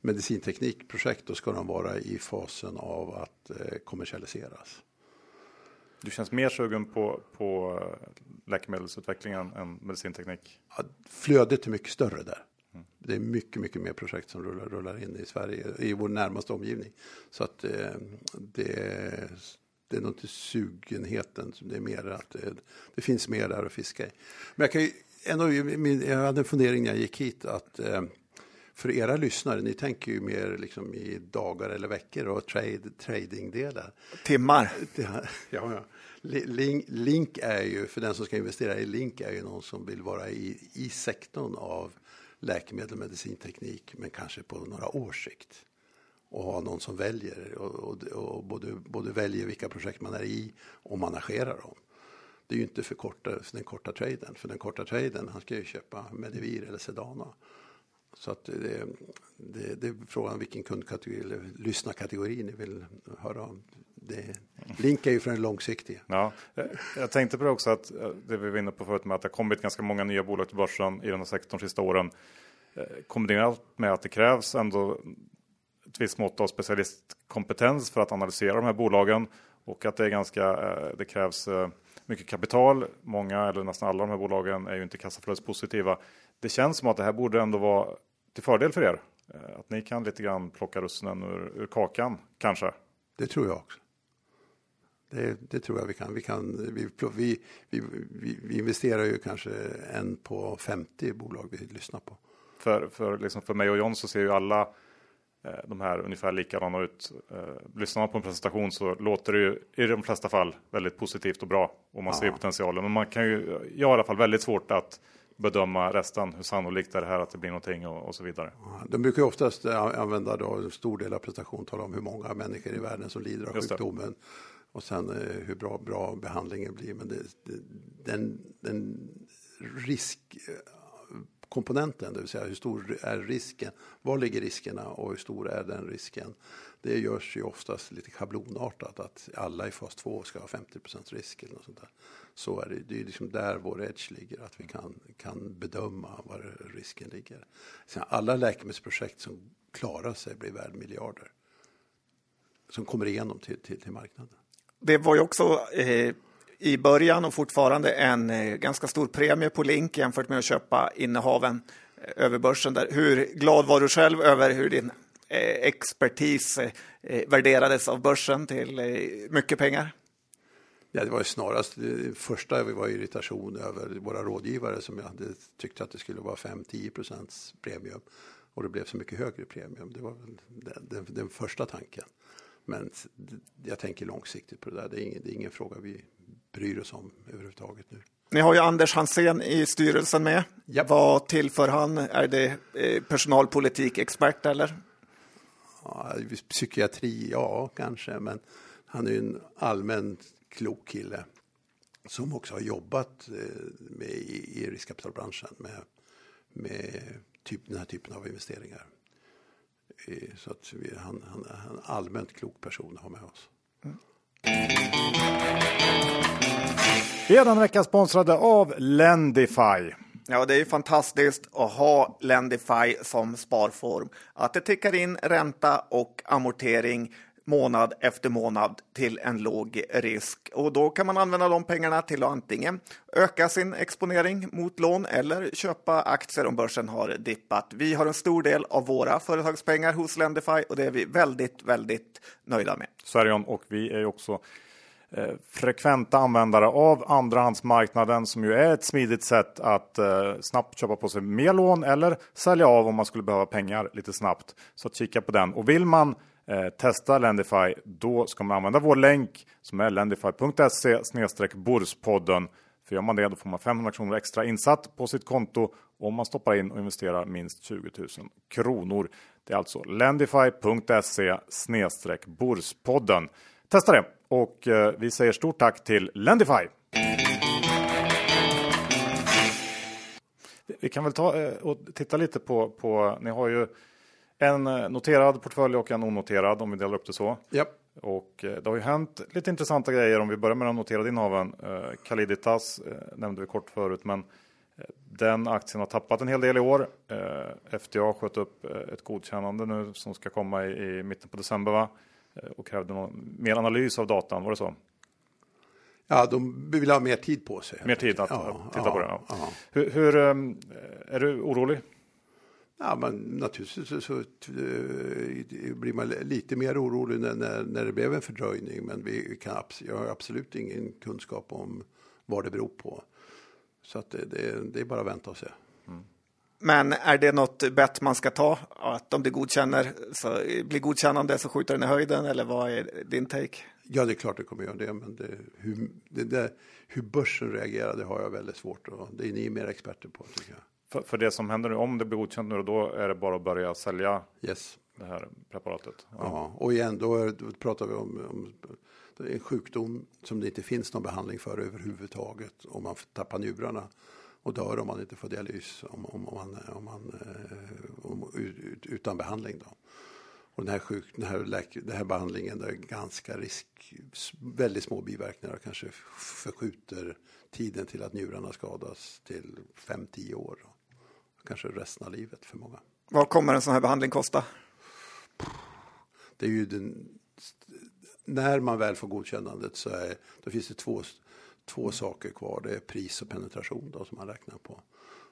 medicinteknikprojekt. Då ska de vara i fasen av att eh, kommersialiseras. Du känns mer sugen på, på eh, läkemedelsutvecklingen än medicinteknik? Ja, flödet är mycket större där. Det är mycket, mycket mer projekt som rullar, rullar in i Sverige, i vår närmaste omgivning. Så att eh, det, det är nog inte sugenheten, det är mer att det, det, finns mer där att fiska i. Men jag kan ju ändå, jag hade en fundering när jag gick hit att eh, för era lyssnare, ni tänker ju mer liksom i dagar eller veckor och trade, tradingdelar. Timmar. Ja, ja. Link, Link, är ju, för den som ska investera i Link, är ju någon som vill vara i, i sektorn av läkemedel och medicinteknik, men kanske på några års sikt. Och ha någon som väljer och, och, och både, både väljer vilka projekt man är i och managerar dem. Det är ju inte för, korta, för den korta traden. För den korta traden, han ska ju köpa Medivir eller Sedana. Så att det, det, det är frågan vilken kundkategori eller lyssnarkategori ni vill höra om. Det, Link är ju för den långsiktiga. Ja, jag tänkte på det också att eh, det vi var inne på förut med att det har kommit ganska många nya bolag till börsen i den här sektorn de sista åren. Eh, kombinerat med att det krävs ändå ett visst mått av specialistkompetens för att analysera de här bolagen och att det är ganska, eh, det krävs mycket kapital. Många eller nästan alla de här bolagen är ju inte kassaflödespositiva. Det känns som att det här borde ändå vara till fördel för er. Att ni kan lite grann plocka russinen ur, ur kakan kanske. Det tror jag också. Det, det, tror jag vi kan. Vi, kan vi, vi, vi, vi, investerar ju kanske en på 50 bolag vi lyssnar på. För, för, liksom för mig och John så ser ju alla eh, de här ungefär likadana ut. Eh, lyssnar man på en presentation så låter det ju i de flesta fall väldigt positivt och bra och man ja. ser potentialen. Men man kan ju, jag har i alla fall väldigt svårt att bedöma resten. Hur sannolikt är det här att det blir någonting och, och så vidare. De brukar oftast använda då en stor del av presentationen tala om hur många människor i världen som lider av sjukdomen och sen eh, hur bra, bra behandlingen blir. Men det, det, den, den Komponenten, det vill säga hur stor är risken, var ligger riskerna och hur stor är den risken? Det görs ju oftast lite schablonartat att alla i fas 2 ska ha 50 risk eller något sånt där. Så är det, det är liksom där vår edge ligger, att vi kan, kan bedöma var risken ligger. Sen alla läkemedelsprojekt som klarar sig blir värd miljarder. Som kommer igenom till, till, till marknaden. Det var ju också eh, i början och fortfarande en eh, ganska stor premie på Link jämfört med att köpa innehaven eh, över börsen. Där. Hur glad var du själv över hur din eh, expertis värderades av börsen till mycket pengar? Ja, det var ju snarast det första var irritation över våra rådgivare som jag hade tyckte att det skulle vara 5-10 procents premium och det blev så mycket högre premium. Det var den, den, den, första tanken. Men jag tänker långsiktigt på det där. Det är, ingen, det är ingen fråga vi bryr oss om överhuvudtaget nu. Ni har ju Anders Hansén i styrelsen med. Ja. Vad tillför han? Är det eh, personalpolitikexpert eller? Ja, psykiatri, ja kanske, men han är ju en allmän klok kille som också har jobbat eh, med, i, i riskkapitalbranschen med, med typ, den här typen av investeringar. Så att vi, han, han är en allmänt klok person att ha med oss. Mm. Vi är den vecka sponsrade av Lendify. Ja, det är ju fantastiskt att ha Lendify som sparform. Att det tickar in ränta och amortering månad efter månad till en låg risk. Och då kan man använda de pengarna till att antingen öka sin exponering mot lån eller köpa aktier om börsen har dippat. Vi har en stor del av våra företagspengar hos Lendify och det är vi väldigt, väldigt nöjda med. Så är det, och vi är också eh, frekventa användare av andrahandsmarknaden som ju är ett smidigt sätt att eh, snabbt köpa på sig mer lån eller sälja av om man skulle behöva pengar lite snabbt. Så att kika på den. Och vill man eh, testa Lendify, då ska man använda vår länk som är lendify.se borspodden. För gör man det, då får man 500 kronor extra insatt på sitt konto om man stoppar in och investerar minst 20 000 kronor. Det är alltså lendify.se borspodden. Testa det och eh, vi säger stort tack till Lendify. Vi kan väl ta eh, och titta lite på, på ni har ju en eh, noterad portfölj och en onoterad om vi delar upp det så. Yep. Och det har ju hänt lite intressanta grejer om vi börjar med de noterade innehaven. Caliditas nämnde vi kort förut, men den aktien har tappat en hel del i år. FDA sköt upp ett godkännande nu som ska komma i, mitten på december. Va? Och krävde någon mer analys av datan, var det så? Ja, de vill ha mer tid på sig. Mer tid att ja, titta ja, på det? Ja. Hur, hur, är du orolig? Ja, men naturligtvis så, så, blir man lite mer orolig när, när, när det blev en fördröjning. Men vi kan, jag har absolut ingen kunskap om vad det beror på. Så att det, det, det är bara att vänta och se. Mm. Men är det något bett man ska ta? Att om det godkänner så blir godkännande så skjuter den i höjden eller vad är din take? Ja, det är klart det kommer göra det, men det, hur, det där, hur börsen reagerar det har jag väldigt svårt att, det är ni mer experter på tycker jag. För, för det som händer nu, om det blir godkänt nu, då är det bara att börja sälja yes. det här preparatet? Ja, ja och igen, då, är, då pratar vi om, om en sjukdom som det inte finns någon behandling för överhuvudtaget om man tappar njurarna och dör om man inte får dialys om, om, om man, om man, eh, om, utan behandling. Då. Och den här, sjuk, den här, läk, den här behandlingen där är ganska risk, väldigt små biverkningar kanske förskjuter tiden till att njurarna skadas till 5-10 år. Kanske resten av livet för många. Vad kommer en sån här behandling kosta? Det är ju den, när man väl får godkännandet så är, då finns det två två saker kvar. Det är pris och penetration då, som man räknar på.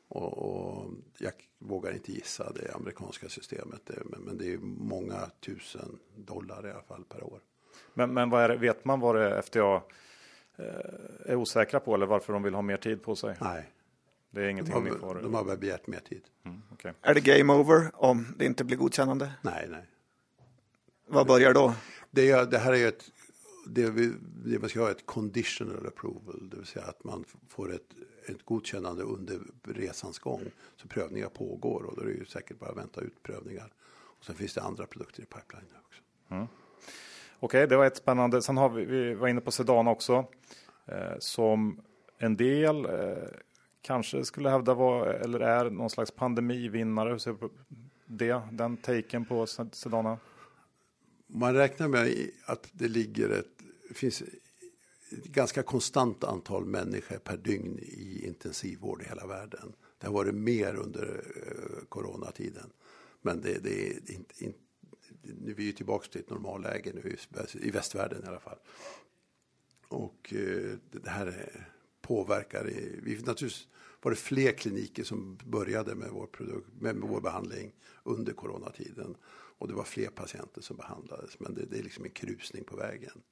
Och, och jag vågar inte gissa det amerikanska systemet, det, men, men, det är många tusen dollar i alla fall per år. Men, men vad är det, vet man vad det FDA eh, är osäkra på eller varför de vill ha mer tid på sig? Nej. Det är ingenting de har, ni får? De har begärt mer tid. Mm, okay. Är det game over om det inte blir godkännande? Nej, nej. Vad börjar då? Det, det här är ett det, vi, det man ska ha ett conditional approval, det vill säga att man får ett, ett godkännande under resans gång. Så prövningar pågår och då är det ju säkert bara att vänta ut prövningar. Och sen finns det andra produkter i pipeline också. Mm. Okej, okay, det var ett spännande. Sen har vi, vi var inne på Sedana också. Eh, som en del eh, kanske skulle hävda var, eller är, någon slags pandemivinnare. Hur ser du på det, den taken på Sedana? Man räknar med att det ligger ett, finns ett ganska konstant antal människor per dygn i intensivvård i hela världen. Det har varit mer under eh, coronatiden. Men det, det är inte, inte, nu är vi tillbaka till ett normalläge nu i, västvärlden i alla fall. och eh, det här påverkar. Vi naturligtvis var det fler kliniker som började med vår, produkt, med vår behandling under coronatiden. Och det var fler patienter som behandlades. Men det, det är liksom en krusning på vägen.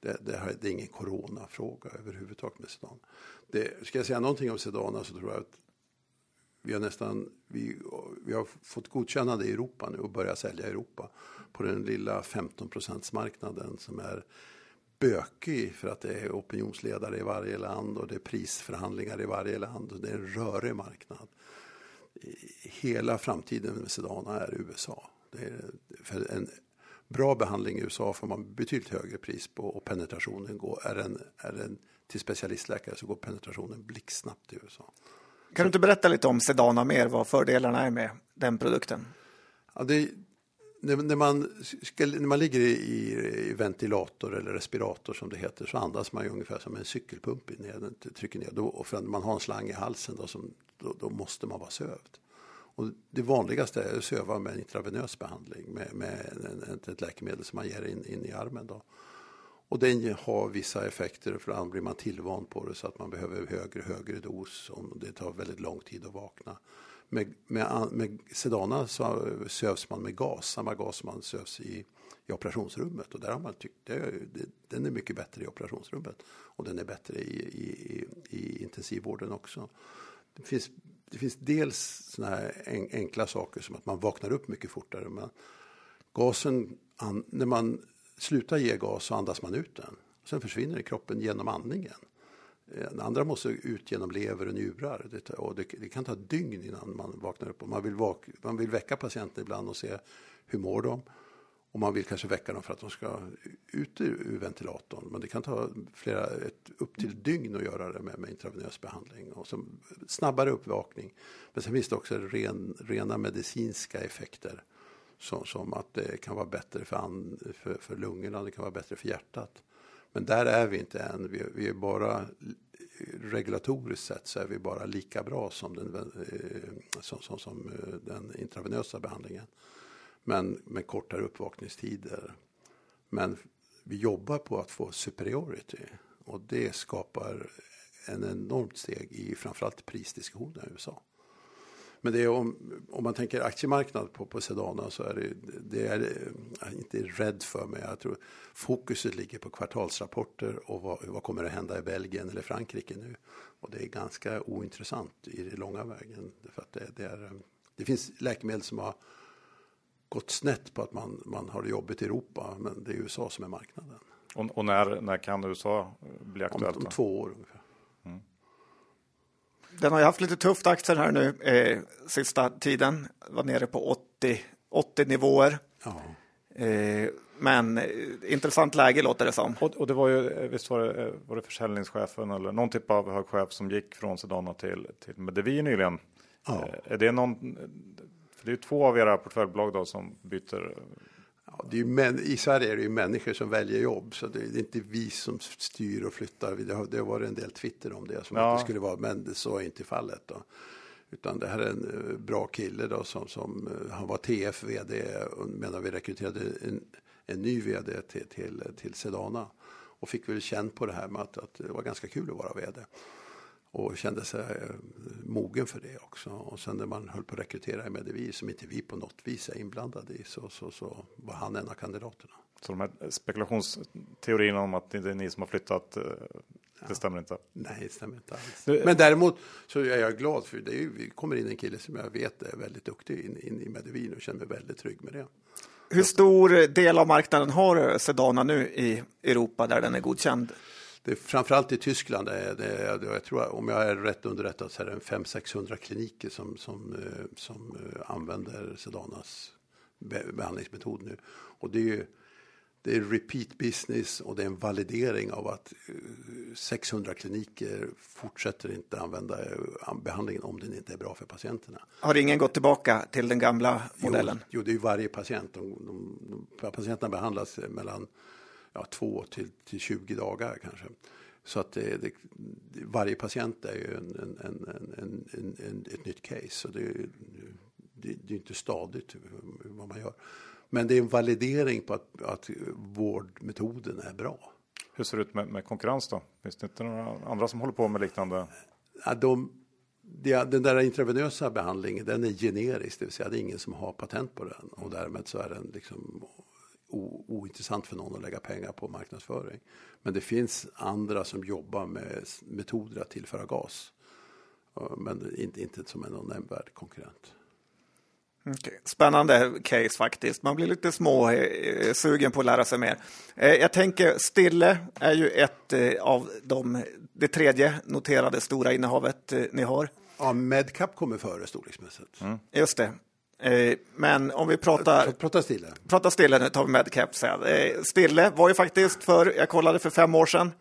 Det, det, här, det är ingen coronafråga överhuvudtaget med Sedan. Det, ska jag säga någonting om Sedana så tror jag att vi har nästan vi, vi har fått godkännande i Europa nu och börjat sälja i Europa på den lilla 15 marknaden som är bökig för att det är opinionsledare i varje land och det är prisförhandlingar i varje land och det är en rörig marknad. Hela framtiden med Sedana är USA. Det är, för en bra behandling i USA får man betydligt högre pris på och penetrationen går, är den, är den till specialistläkare så går penetrationen blixtsnabbt i USA. Kan du inte berätta lite om Sedana mer, vad fördelarna är med den produkten? Ja, det, när, när, man ska, när man ligger i, i, ventilator eller respirator som det heter så andas man ju ungefär som en cykelpump ner, trycker ner. Då, och för att man har en slang i halsen då, som, då, då måste man vara sövd. Och det vanligaste är att söva med en intravenös behandling med, med en, ett läkemedel som man ger in, in i armen. Då. Och den har vissa effekter, för ibland blir man tillvan på det så att man behöver högre högre dos och det tar väldigt lång tid att vakna. Med, med, med Sedana så eh, sövs man med gas, samma gas som man sövs i, i operationsrummet och där har man tyckt det, det, den är mycket bättre i operationsrummet och den är bättre i, i, i intensivvården också. Det finns, det finns dels såna här enkla saker som att man vaknar upp mycket fortare. Men gasen, när man slutar ge gas så andas man ut den. Sen försvinner i kroppen genom andningen. Eh, den andra måste ut genom lever och njurar. Det, och det, det, kan ta dygn innan man vaknar upp. Och man, vill vak, man vill väcka patienten ibland och se hur mår de. Och man vill kanske väcka dem för att de ska ut ur, ventilatorn. Men det kan ta flera, ett, upp till dygn att göra det med, med intravenös behandling. Och så snabbare uppvakning. Men sen finns det också ren, rena medicinska effekter. Som, som, att det kan vara bättre för, an, för, för lungorna, det kan vara bättre för hjärtat. Men där är vi inte än. Vi, vi, är bara regulatoriskt sett så är vi bara lika bra som den, eh, som, som, som eh, den intravenösa behandlingen. Men med kortare uppvakningstider. Men vi jobbar på att få superiority och det skapar en enormt steg i framförallt prisdiskussionen i USA. Men det är om, om man tänker aktiemarknad på, på Sedana så är det, det är jag inte rädd för mig. Jag tror fokuset ligger på kvartalsrapporter och vad, vad kommer att hända i Belgien eller Frankrike nu. Och det är ganska ointressant i det långa vägen. För att det, det, är, det finns läkemedel som har gått snett på att man, man har det jobbigt i Europa, men det är USA som är marknaden. Och, och när, när kan USA bli aktuellt? Om, om två år ungefär. Den har ju haft lite tufft aktier här nu eh, sista tiden. Var nere på 80, 80 nivåer. Ja. Eh, men eh, intressant läge låter det som. Och, och, det var ju, eh, visst var det, eh, var det försäljningschefen eller någon typ av hög chef som gick från Sedana till, till Medivir nyligen. Ja. Eh, är det någon, för det är ju två av era portföljbolag då som byter Ja, det är män, I Sverige är det ju människor som väljer jobb, så det är inte vi som styr och flyttar. Det har, det har varit en del Twitter om det, som ja. att det skulle vara, men så är inte fallet. Då. Utan det här är en uh, bra kille då, som, som uh, han var TF vd medan vi rekryterade en, en ny vd till, till, till Sedana. Och fick väl känn på det här med att, att det var ganska kul att vara vd och kände sig eh, mogen för det också. Och sen när man höll på att rekrytera i Medivir som inte vi på något vis är inblandade i så, så, så var han en av kandidaterna. Så de här spekulationsteorierna om att det är ni som har flyttat, eh, det ja. stämmer inte? Nej, det stämmer inte alls. Du, Men däremot så är jag glad för det är ju, kommer in en kille som jag vet är väldigt duktig in, in i Medivir och känner mig väldigt trygg med det. Hur stor del av marknaden har Sedana nu i Europa där den är godkänd? Det, framförallt i Tyskland, är det, jag tror, om jag är rätt underrättad så är det 500-600 kliniker som, som, eh, som eh, använder Sedanas behandlingsmetod nu. Och det är ju det är repeat business och det är en validering av att 600 eh, kliniker fortsätter inte använda behandlingen om den inte är bra för patienterna. Har ingen gått tillbaka till den gamla modellen? Jo, jo det är varje patient. De, de, de, patienterna behandlas mellan ja, två till, till 20 dagar kanske. Så att det, det, varje patient är ju en, en, en, en, ett nytt case. Och det, det, det är inte stadigt vad man gör. Men det är en validering på att, att vårdmetoden är bra. hur ser det ut med, med konkurrens då? Finns det inte några andra som håller på med liknande? Ja, de, den där intravenösa behandlingen, den är generisk, det vill säga det är ingen som har patent på den och därmed så är den liksom ointressant för någon att lägga pengar på marknadsföring. Men det finns andra som jobbar med metoder att tillföra gas. Men inte, inte som en nämnvärd konkurrent. Okay. Spännande case faktiskt. Man blir lite små eh, sugen på att lära sig mer. Eh, jag tänker Stille är ju ett eh, av de, det tredje noterade stora innehavet eh, ni har. Ja, Medcap kommer före storleksmässigt. Mm. Just det. Eh, men om vi pratar... Prata Stille. Prata Stille, nu tar vi Medcap sen. Eh, Stille var ju faktiskt för, jag kollade för fem år sedan,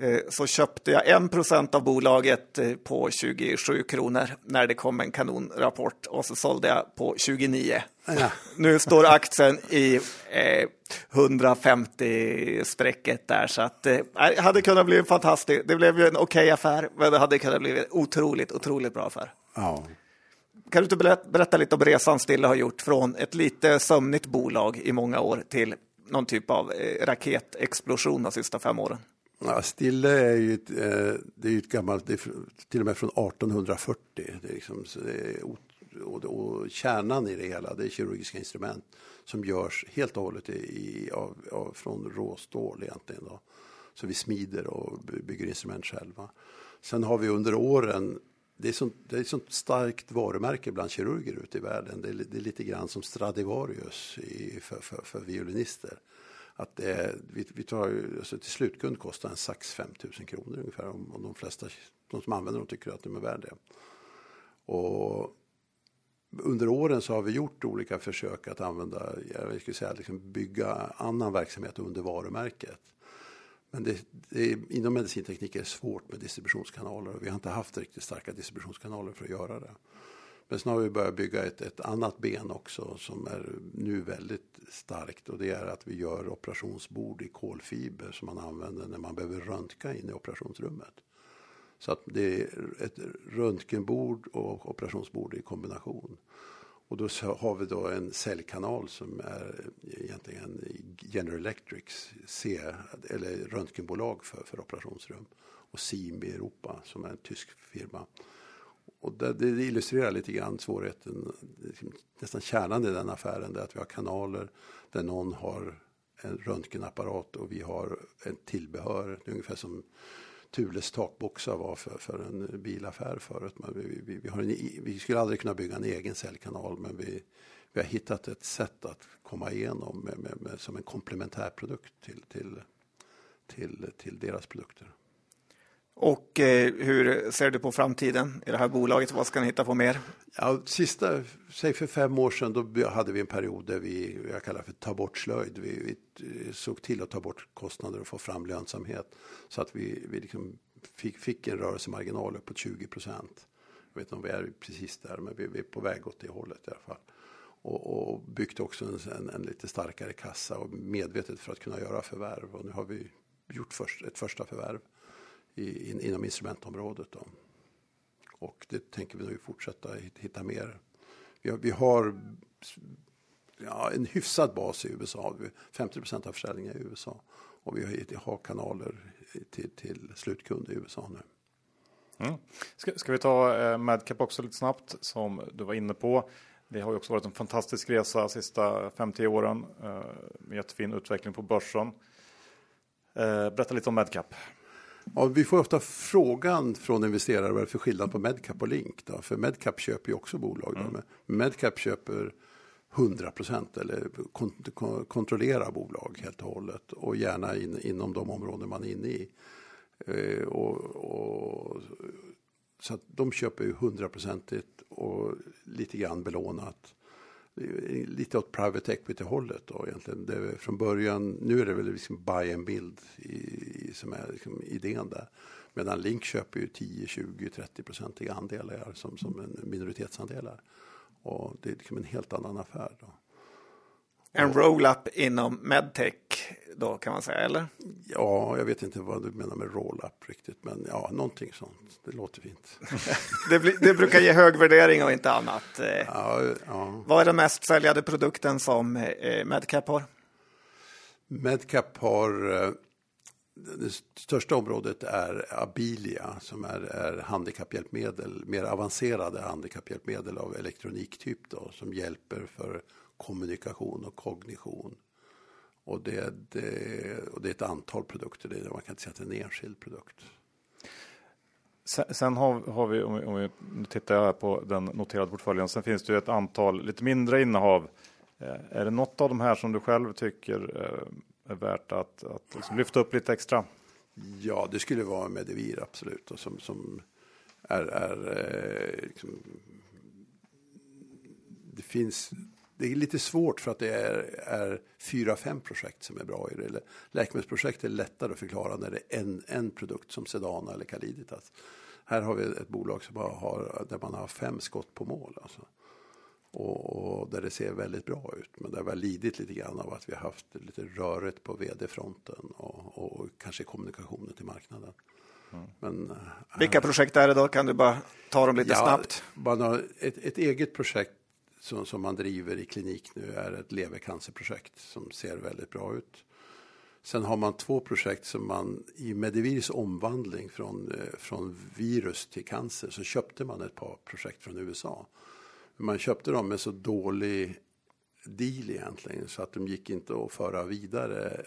eh, så köpte jag 1 procent av bolaget på 27 kronor när det kom en kanonrapport och så sålde jag på 29. Ja. Nu står aktien i 150-strecket där så att det hade kunnat bli fantastiskt. Det blev ju en okej okay affär, men det hade kunnat bli en otroligt, otroligt bra affär. Ja. Kan du inte berätta, lite om resan Stille har gjort från ett lite sömnigt bolag i många år till någon typ av eh, raketexplosion de sista fem åren? Ja, Stille är ju ett, eh, det är ett gammalt, det är till och med från 1840. Det är liksom, det är, och, och, kärnan i det hela, det är kirurgiska instrument som görs helt och hållet i, av, av, från råstål egentligen. Då. Så vi smider och bygger instrument själva. Sen har vi under åren det är, sånt, det är ett sånt starkt varumärke bland kirurger ute i världen. Det är, det är lite grann som Stradivarius i, för, för, för violinister. Att det, vi, vi tar, alltså till slutkund kostar en sax 5 000 kronor ungefär om, om de flesta de som använder dem tycker att de är värda det. Och under åren så har vi gjort olika försök att använda, jag skulle säga liksom bygga annan verksamhet under varumärket. Men det, det, inom medicinteknik är det svårt med distributionskanaler och vi har inte haft riktigt starka distributionskanaler för att göra det. Men sen har vi börjat bygga ett, ett annat ben också som är nu väldigt starkt och det är att vi gör operationsbord i kolfiber som man använder när man behöver röntga in i operationsrummet. Så att det är ett röntgenbord och operationsbord i kombination. Och då har vi då en säljkanal som är egentligen General Electrics C, eller röntgenbolag för, för operationsrum. Och SIM i Europa som är en tysk firma. Och det, det illustrerar lite grann svårigheten, liksom nästan kärnan i den affären, det är att vi har kanaler där någon har en röntgenapparat och vi har ett tillbehör, ungefär som Thules takboxar var för, för en bilaffär förut. Men vi, vi, vi, har en, vi skulle aldrig kunna bygga en egen säljkanal men vi, vi har hittat ett sätt att komma igenom med, med, med, som en komplementärprodukt till, till, till, till deras produkter. Och eh, hur ser du på framtiden i det här bolaget? Vad ska ni hitta på mer? Ja, sista, säg för fem år sedan, då hade vi en period där vi, jag kallar för ta bort slöjd. Vi, vi eh, såg till att ta bort kostnader och få fram lönsamhet. Så att vi, vi liksom fick, fick en rörelsemarginal på 20 procent. Jag vet inte om vi är precis där, men vi, vi är på väg åt det hållet i alla fall. Och, och byggt också en, en, en, lite starkare kassa och medvetet för att kunna göra förvärv. Och nu har vi gjort först, ett första förvärv i, inom instrumentområdet. Då. Och det tänker vi nu fortsätta hitta mer. Vi har, vi har ja, en hyfsad bas i USA. 50 procent av försäljningen är i USA. Och vi har kanaler till, till slutkund i USA nu. Mm. Ska, ska, vi ta eh, Madcap också lite snabbt som du var inne på. Det har ju också varit en fantastisk resa de sista 50 åren. Eh, jättefin utveckling på börsen. Eh, berätta lite om Madcap. Ja, vi får ofta frågan från investerare vad det för skillnad på Medcap och Link. Då? För Medcap köper ju också bolag. Mm. Medcap köper 100 procent eller kont kontrollerar bolag helt och hållet och gärna in, inom de områden man är inne i. Eh, och, och, så att de köper ju hundraprocentigt och lite grann belånat lite åt private equity-hållet då egentligen. Det från början, nu är det väl liksom buy and build i, i, som är liksom idén där. Medan Link köper ju 10, 20, 30 procentiga andelar som, som en minoritetsandelar. Och det är liksom en helt annan affär. Då. En roll-up inom medtech då kan man säga, eller? Ja, jag vet inte vad du menar med roll-up riktigt, men ja, någonting sånt. Det låter fint. det, blir, det, brukar ge hög värdering och inte annat. Eh. Ja, ja. Vad är den mest säljade produkten som eh, Medcap har? Medcap har, eh, det största området är Abilia som är, är handikapphjälpmedel, mer avancerade handikapphjälpmedel av elektroniktyp då, som hjälper för kommunikation och kognition. Och det, det, och det är ett antal produkter, det, man kan inte säga att det är en enskild produkt. Sen, sen har, har, vi, om vi, om vi, nu tittar jag här på den noterade portföljen, sen finns det ju ett antal lite mindre innehav. Eh, är det något av de här som du själv tycker eh, är värt att, att liksom lyfta upp lite extra? Ja, det skulle vara Medivir absolut, och som, som är, är eh, liksom, det finns det är lite svårt för att det är, är fyra, fem projekt som är bra i det. Läkemedelsprojekt är lättare att förklara när det är en, en produkt som Sedana eller Caliditas. Här har vi ett bolag som har, där man har fem skott på mål. Alltså. Och, och, där det ser väldigt bra ut. Men där vi har lidit lite grann av att vi har haft lite rörigt på vd-fronten och, och, kanske kommunikationen till marknaden. Mm. Men, äh, Vilka projekt är det då? Kan du bara ta dem lite ja, snabbt? Har ett, ett eget projekt som, som man driver i klinik nu är ett levercancerprojekt som ser väldigt bra ut. Sen har man två projekt som man i Medivirs omvandling från, eh, från virus till cancer så köpte man ett par projekt från USA. Man köpte dem med så dålig deal egentligen så att de gick inte att föra vidare,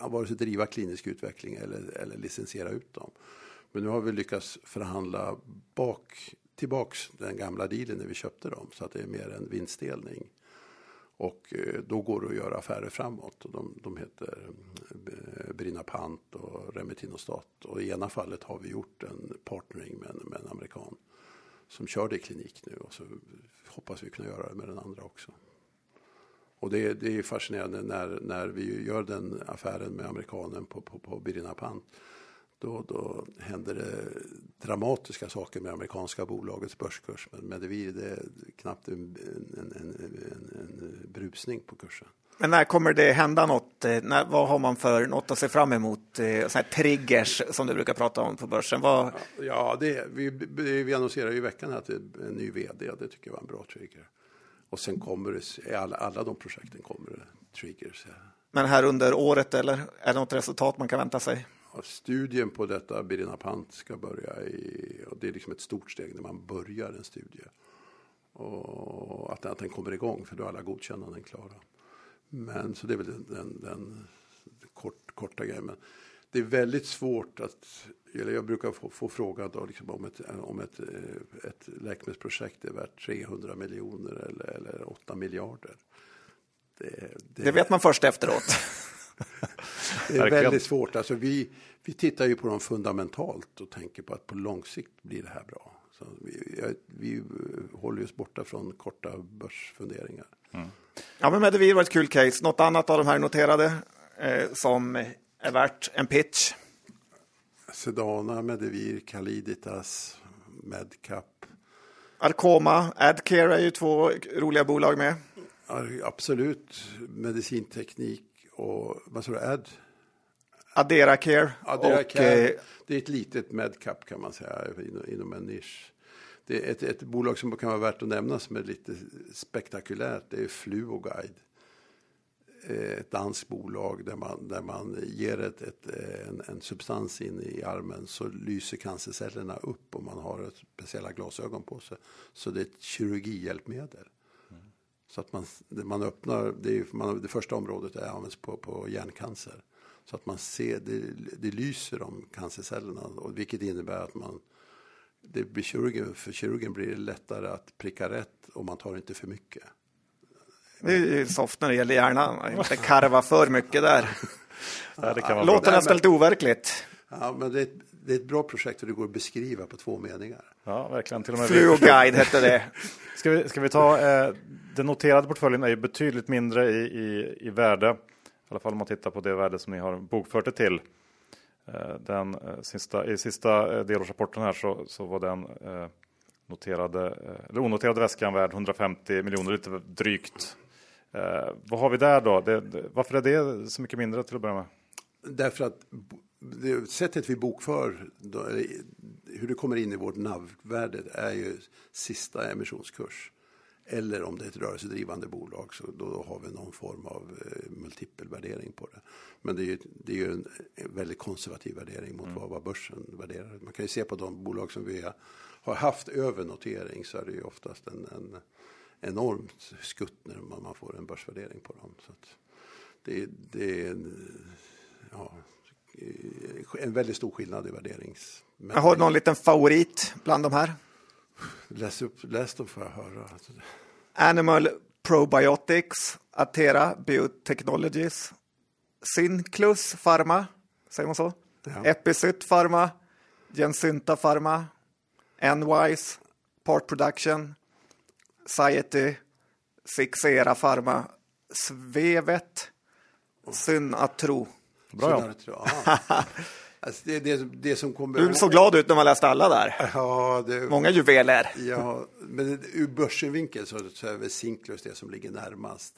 vare sig driva klinisk utveckling eller, eller licensiera ut dem. Men nu har vi lyckats förhandla bak tillbaks den gamla dealen när vi köpte dem så att det är mer en vinstdelning. Och eh, då går det att göra affärer framåt. Och de, de heter eh, Brina Pant och Remetinostat. Och i ena fallet har vi gjort en partnering med, med en amerikan som kör det i klinik nu. Och så hoppas vi kunna göra det med den andra också. Och det, det är fascinerande när, när vi gör den affären med amerikanen på, på, på Birinapant då, då händer det dramatiska saker med amerikanska bolagets börskurs. Men Medivir det är knappt en, en, en, en, brusning på kursen. Men när kommer det hända något? Eh, när, vad har man för något att se fram emot? Eh, så här triggers som du brukar prata om på börsen. Vad... Ja, det, vi, vi annonserar ju i veckan att det är en ny vd. Det tycker jag var en bra trigger. Och sen kommer det, alla, alla de projekten kommer det triggers. Men här under året eller är det något resultat man kan vänta sig? Studien på detta Birinapant ska börja i, och det är liksom ett stort steg när man börjar en studie. Och att, att den kommer igång, för då är alla godkännanden klara. Men så det är väl den, den, den kort, korta grejen. Men det är väldigt svårt att, eller jag brukar få, få frågan då liksom om, ett, om ett, ett läkemedelsprojekt är värt 300 miljoner eller, eller 8 miljarder. Det, det, det vet man först efteråt. det är väldigt svårt. Alltså vi, vi tittar ju på dem fundamentalt och tänker på att på lång sikt blir det här bra. Så vi, vi håller oss borta från korta börsfunderingar. Mm. Ja, men Medivir var ett kul case. Något annat av de här noterade eh, som är värt en pitch? Sedana, Medivir, Caliditas, Medcap. Arcoma, Adcare är ju två roliga bolag med. Absolut, medicinteknik och vad sa du, Ad? Adera Care. Adera och, Care. Eh, det är ett litet medcap kan man säga inom en nisch. Det är ett, ett bolag som kan vara värt att nämna som är lite spektakulärt. Det är Fluoguide. Eh, ett danskt bolag där man, där man ger ett, ett, en, en substans in i armen så lyser cancercellerna upp och man har speciella glasögon på sig. Så det är ett kirurgihjälpmedel. Så att man, man öppnar, det, är, man, det första området är, används på, på hjärncancer. Så att man ser, det, det lyser om cancercellerna, och vilket innebär att man det blir kirurgen, för kirurgen blir det lättare att pricka rätt och man tar inte för mycket. Det är soft när det gäller hjärnan, inte karva för mycket där. Ja, det Låter nästan lite overkligt. Ja, men det, det är ett bra projekt och det går att beskriva på två meningar. Ja, verkligen. Till och med Fluoguide hette det. Ska vi, ska vi ta, eh, den noterade portföljen är ju betydligt mindre i, i, i värde. I alla fall om man tittar på det värde som ni har bokfört det till. Eh, den, eh, sista, I sista eh, delårsrapporten här så, så var den eh, noterade, eh, eller onoterade väskan värd 150 miljoner, lite drygt. vad har vi där då? Det, varför är det så mycket mindre till att börja med? Därför att det sättet vi bokför då, hur det kommer in i vårt NAV-värde är ju sista emissionskurs. Eller om det är ett rörelsedrivande bolag så då, har vi någon form av eh, multipelvärdering på det. Men det är ju, det är ju en väldigt konservativ värdering mot mm. vad, börsen värderar. Man kan ju se på de bolag som vi har haft över notering så är det ju oftast en, en enormt skutt när man, man får en börsvärdering på dem. Så det, det är ja, en väldigt stor skillnad i värderings... Har du någon liten favorit bland de här? Läs, upp, läs dem får jag höra. Animal Probiotics, Atera Biotechnologies, Synclus Pharma, säger man så? Ja. Epicyt Pharma, Gensynta Pharma, Enwise, Part Production, Society, Sixera Pharma, Svevet, Synatro. Bra ja. Alltså det, det, det som kommer... Du såg glad ut när man läste alla där. Ja, det... Många juveler. Ja, men ur börssynvinkel så, så är väl Sinklus det som ligger närmast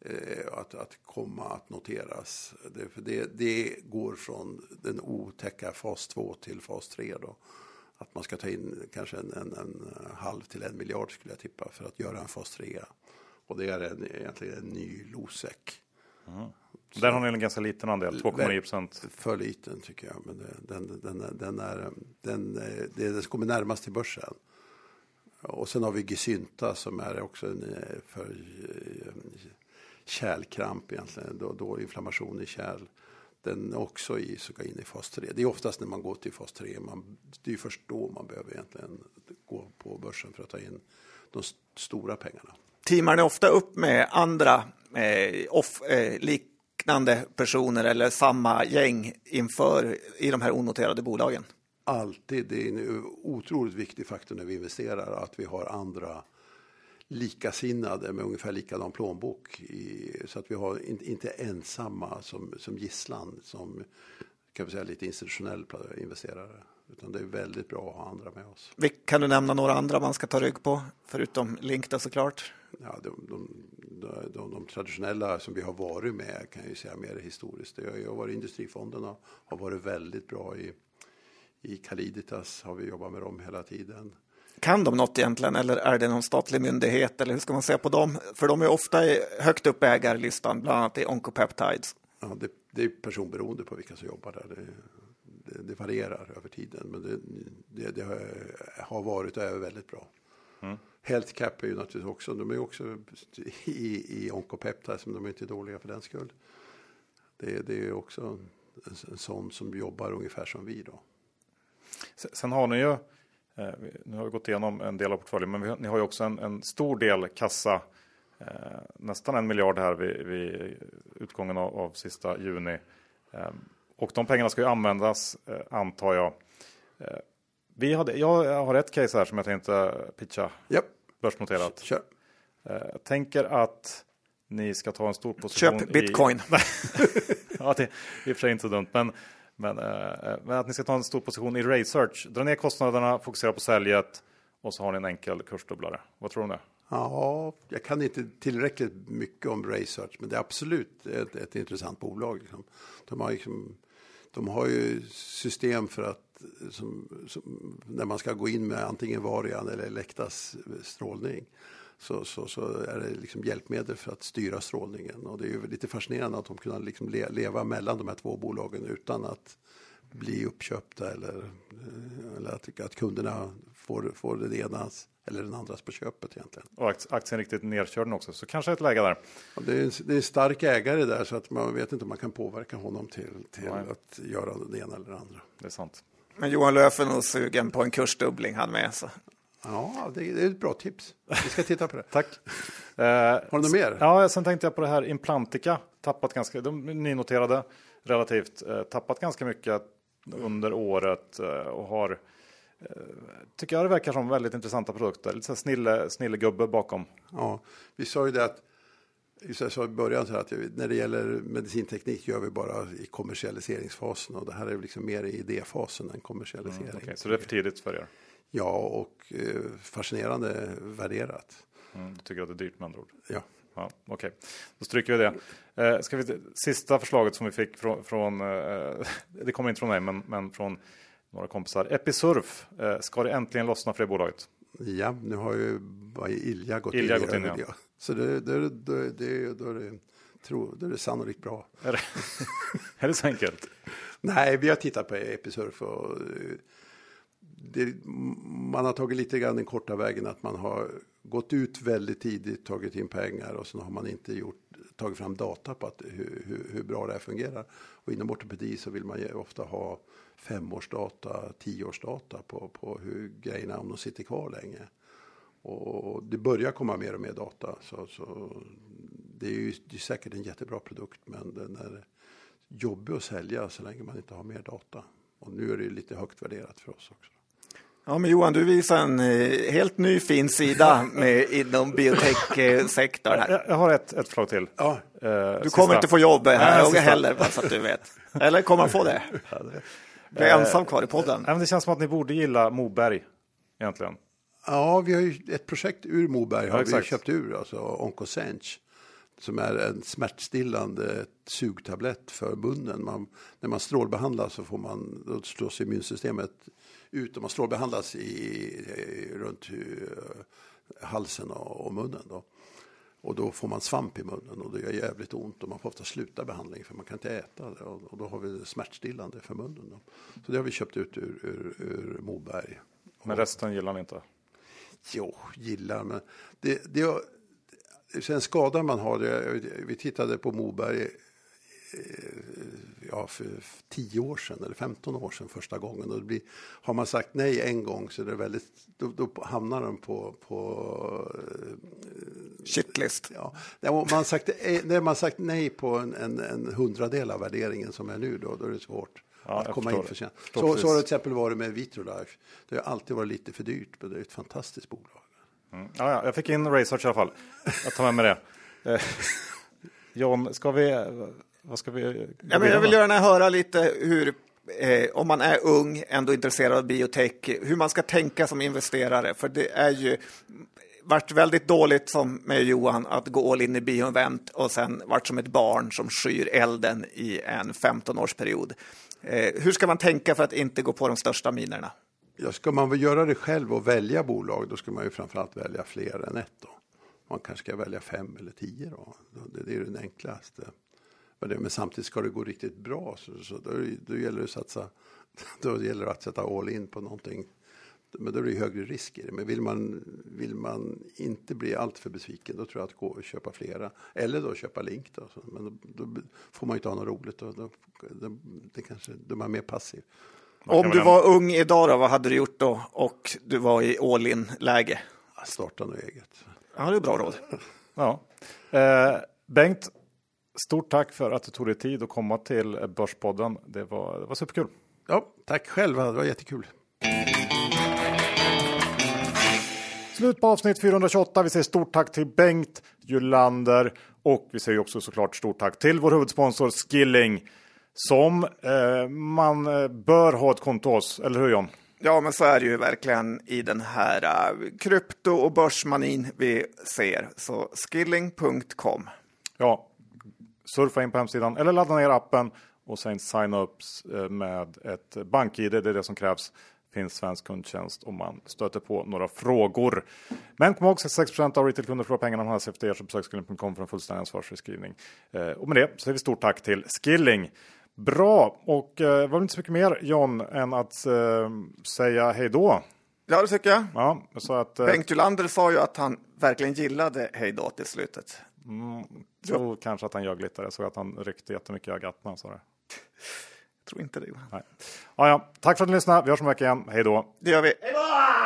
eh, att, att komma att noteras. Det, för det, det går från den otäcka fas 2 till fas 3 då. Att man ska ta in kanske en, en, en halv till en miljard skulle jag tippa för att göra en fas 3. Och det är en, egentligen en ny Losec. Mm. Där har ni en ganska liten andel, 2,9 procent. För liten tycker jag, men den, den, den, är, den, det, det kommer närmast till börsen. Och sen har vi Gesynta som är också en, för eh, kärlkramp egentligen, då, då inflammation i kärl. Den är också i, ska in i fas 3. Det är oftast när man går till fas 3, man, det är först då man behöver egentligen gå på börsen för att ta in de stora pengarna. Teamar ni ofta upp med andra eh, off, eh, lik, liknande personer eller samma gäng inför i de här onoterade bolagen? Alltid. Det är en otroligt viktig faktor när vi investerar att vi har andra likasinnade med ungefär likadan plånbok. I, så att vi har in, inte ensamma som, som gisslan som kan vi säga lite institutionell investerare. Utan det är väldigt bra att ha andra med oss. Kan du nämna några andra man ska ta rygg på? Förutom Link då såklart. Ja, de, de, de, de, traditionella som vi har varit med kan jag ju säga mer historiskt. Jag har varit Industrifonden och har varit väldigt bra i, i Caliditas har vi jobbat med dem hela tiden. Kan de något egentligen eller är det någon statlig myndighet eller hur ska man säga på dem? För de är ofta högt upp på ägarlistan, bland annat i Oncopeptides. Ja, det, det är personberoende på vilka som jobbar där. Det, det, det varierar över tiden, men det, det, det har varit och är väldigt bra. Mm. Healthcap är ju naturligtvis också, de är också i, i Oncopeptides, men de är inte dåliga för den skull. Det, det är också en, en sån som jobbar ungefär som vi då. Sen har ni ju, eh, nu har vi gått igenom en del av portföljen, men ni har ju också en, en stor del kassa, eh, nästan en miljard här vid, vid utgången av, av sista juni. Eh, och de pengarna ska ju användas, eh, antar jag. Vi hade, jag har ett case här som jag tänkte pitcha. Yep. Börsnoterat. Kör. Eh, jag tänker att ni ska ta en stor position. Köp bitcoin. I, ja, det är i och för sig inte så dumt. Men, men, men, att ni ska ta en stor position i research. Dra ner kostnaderna, fokusera på säljet och så har ni en enkel kursdubblare. Vad tror du om det? Ja, jag kan inte tillräckligt mycket om research, men det är absolut ett, ett intressant bolag. Liksom. De har liksom de har ju system för att som, som, när man ska gå in med antingen Varian eller Elektas strålning så, så, så, är det liksom hjälpmedel för att styra strålningen. Och det är ju lite fascinerande att de kan liksom le, leva mellan de här två bolagen utan att bli uppköpta eller, eh, eller att, att kunderna får, får det ena eller den andras på köpet egentligen. Och aktien riktigt nedkörd också, så kanske ett läge där. Ja, det, är en, det är en stark ägare där så att man vet inte om man kan påverka honom till, till att göra det ena eller det andra. Det är sant. Men Johan Löf är nog sugen på en kursdubbling han med. Så. Ja, det, är ett bra tips. Vi ska titta på det. Tack. Har du något mer? Ja, sen tänkte jag på det här Implantica. Tappat ganska, de är nynoterade relativt, eh, tappat ganska mycket under året eh, och har tycker jag det verkar som väldigt intressanta produkter. Lite snille, snillegubbe bakom. Ja, vi sa ju det att jag sa i början så att när det gäller medicinteknik gör vi bara i kommersialiseringsfasen och det här är liksom mer i idéfasen än kommersialisering. Mm, okay. Så det är för tidigt för er? Ja, och eh, fascinerande värderat. Mm, du tycker att det är dyrt med andra ord? Ja. Ja, Okej, okay. då stryker vi det. Eh, ska vi, sista förslaget som vi fick från, från eh, det kommer inte från mig, men, men från några kompisar. Episurf, eh, ska det äntligen lossna för det bolaget? Ja, nu har ju bara Ilja gått Ilja in. gått in, ja. Så det, det, det, det, då, är det, tro, då är det sannolikt bra. Är det, är det så enkelt? Nej, vi har tittat på Episurf och eh, det, man har tagit lite grann den korta vägen att man har gått ut väldigt tidigt, tagit in pengar och sen har man inte gjort, tagit fram data på att hur, hur, hur bra det här fungerar. Och inom ortopedi så vill man ju ofta ha femårsdata, tioårsdata på, på hur grejerna, om de sitter kvar länge. Och det börjar komma mer och mer data. Så, så det är ju det är säkert en jättebra produkt men den är jobbig att sälja så länge man inte har mer data. Och nu är det lite högt värderat för oss också. Ja, men Johan, du visar en eh, helt ny fin sida med, inom biotech-sektorn här. Jag, har ett, ett förslag till. Ja, Eh, Du kommer inte få jobb här Nej, heller, bara så att du vet. Eller kommer han få det? Blir ensam kvar i podden. Men det känns som att ni borde gilla Moberg egentligen. ja vi har ju ett projekt ur Moberg har vi exakt. köpt ur, alltså Oncosench. Som är en smärtstillande sugtablett för munnen. Man, när man strålbehandlas så får man, då slås immunsystemet ut och man strålbehandlas i, eh, runt eh, halsen och, och munnen. Då. Och då får man svamp i munnen och det gör jävligt ont och man får ofta sluta behandling för man kan inte äta det. Och, då har vi smärtstillande för munnen. Då. Så det har vi köpt ut ur, ur, ur Moberg. Men resten gillar ni inte. Jo, gillar, men det, det, sen skadar man har det. Vi tittade på Moberg ja, för 10 år sedan eller 15 år sedan första gången. Och det blir, har man sagt nej en gång så är det väldigt, då, då hamnar de på, på Shitlist. Ja, när man sagt, eh, när man sagt nej på en, en, en hundradel av värderingen som är nu, då, då är det svårt Ja, att komma in för sent. Så, precis. så har det till exempel varit med Vitrolife. Det har alltid varit lite för dyrt, men det är ett fantastiskt bolag. Mm. Ja, ja, jag fick in research i alla fall. Jag tar med mig det. Eh, John, ska vi... Vad ska vi... Ja, men jag vill gärna höra lite hur, eh, om man är ung, ändå intresserad av biotech, hur man ska tänka som investerare. För det är ju varit väldigt dåligt som med Johan att gå all in i bioinvent och sen varit som ett barn som skyr elden i en 15-årsperiod. Eh, hur ska man tänka för att inte gå på de största minerna? Ja, ska man väl göra det själv och välja bolag, då ska man ju framförallt välja fler än ett. Då. Man kanske ska välja fem eller tio. Då. Det, är ju den enklaste. Men, det, men samtidigt ska det gå riktigt bra, så, så då, då gäller det att satsa. Då gäller det att sätta all in på någonting. Men då är det högre risk i det. Men vill man, vill man inte bli alltför besviken, då tror jag att gå och köpa flera. Eller då köpa Link. Då. Men då, då får man ju inte ha något roligt. Då, då, då, det kanske, då är man mer passiv. Om du var ung idag, då, vad hade du gjort då? Och du var i all in-läge? Starta något eget. Ja, det är bra råd. Ja. Eh, Bengt, stort tack för att du tog dig tid att komma till Börspodden. Det var, det var superkul. Ja, tack själva, det var jättekul. Slut på avsnitt 428. Vi säger stort tack till Bengt Julander och vi säger också såklart stort tack till vår huvudsponsor Skilling som eh, man eh, bör ha ett konto hos, eller hur John? Ja, men så är det ju verkligen i den här uh, krypto och börsmanin vi ser. Så skilling.com. Ja, surfa in på hemsidan eller ladda ner appen och sen signa upp eh, med ett bank-id. Det är det som krävs. Finns svensk kundtjänst om man stöter på några frågor. Men kom ihåg 66 av retailkunder förlorar pengarna om man har CFD så besök skilling.com för en fullständig ansvarsförskrivning. Eh, och med det säger vi stort tack till Skilling. Bra, och eh, var det inte så mycket mer John än att eh, säga hej då. Ja, det tycker jag. Ja, så att, eh, Bengt Julander sa ju att han verkligen gillade hej då till slutet. Tror kanske att han ljög lite. Jag såg att han ryckte jättemycket i ögat när han sa det. Jag tror inte det. Nej. Ja, ja. Tack för att ni lyssnade. Vi hörs om en vecka igen. Hej då! Det gör vi. Hej då!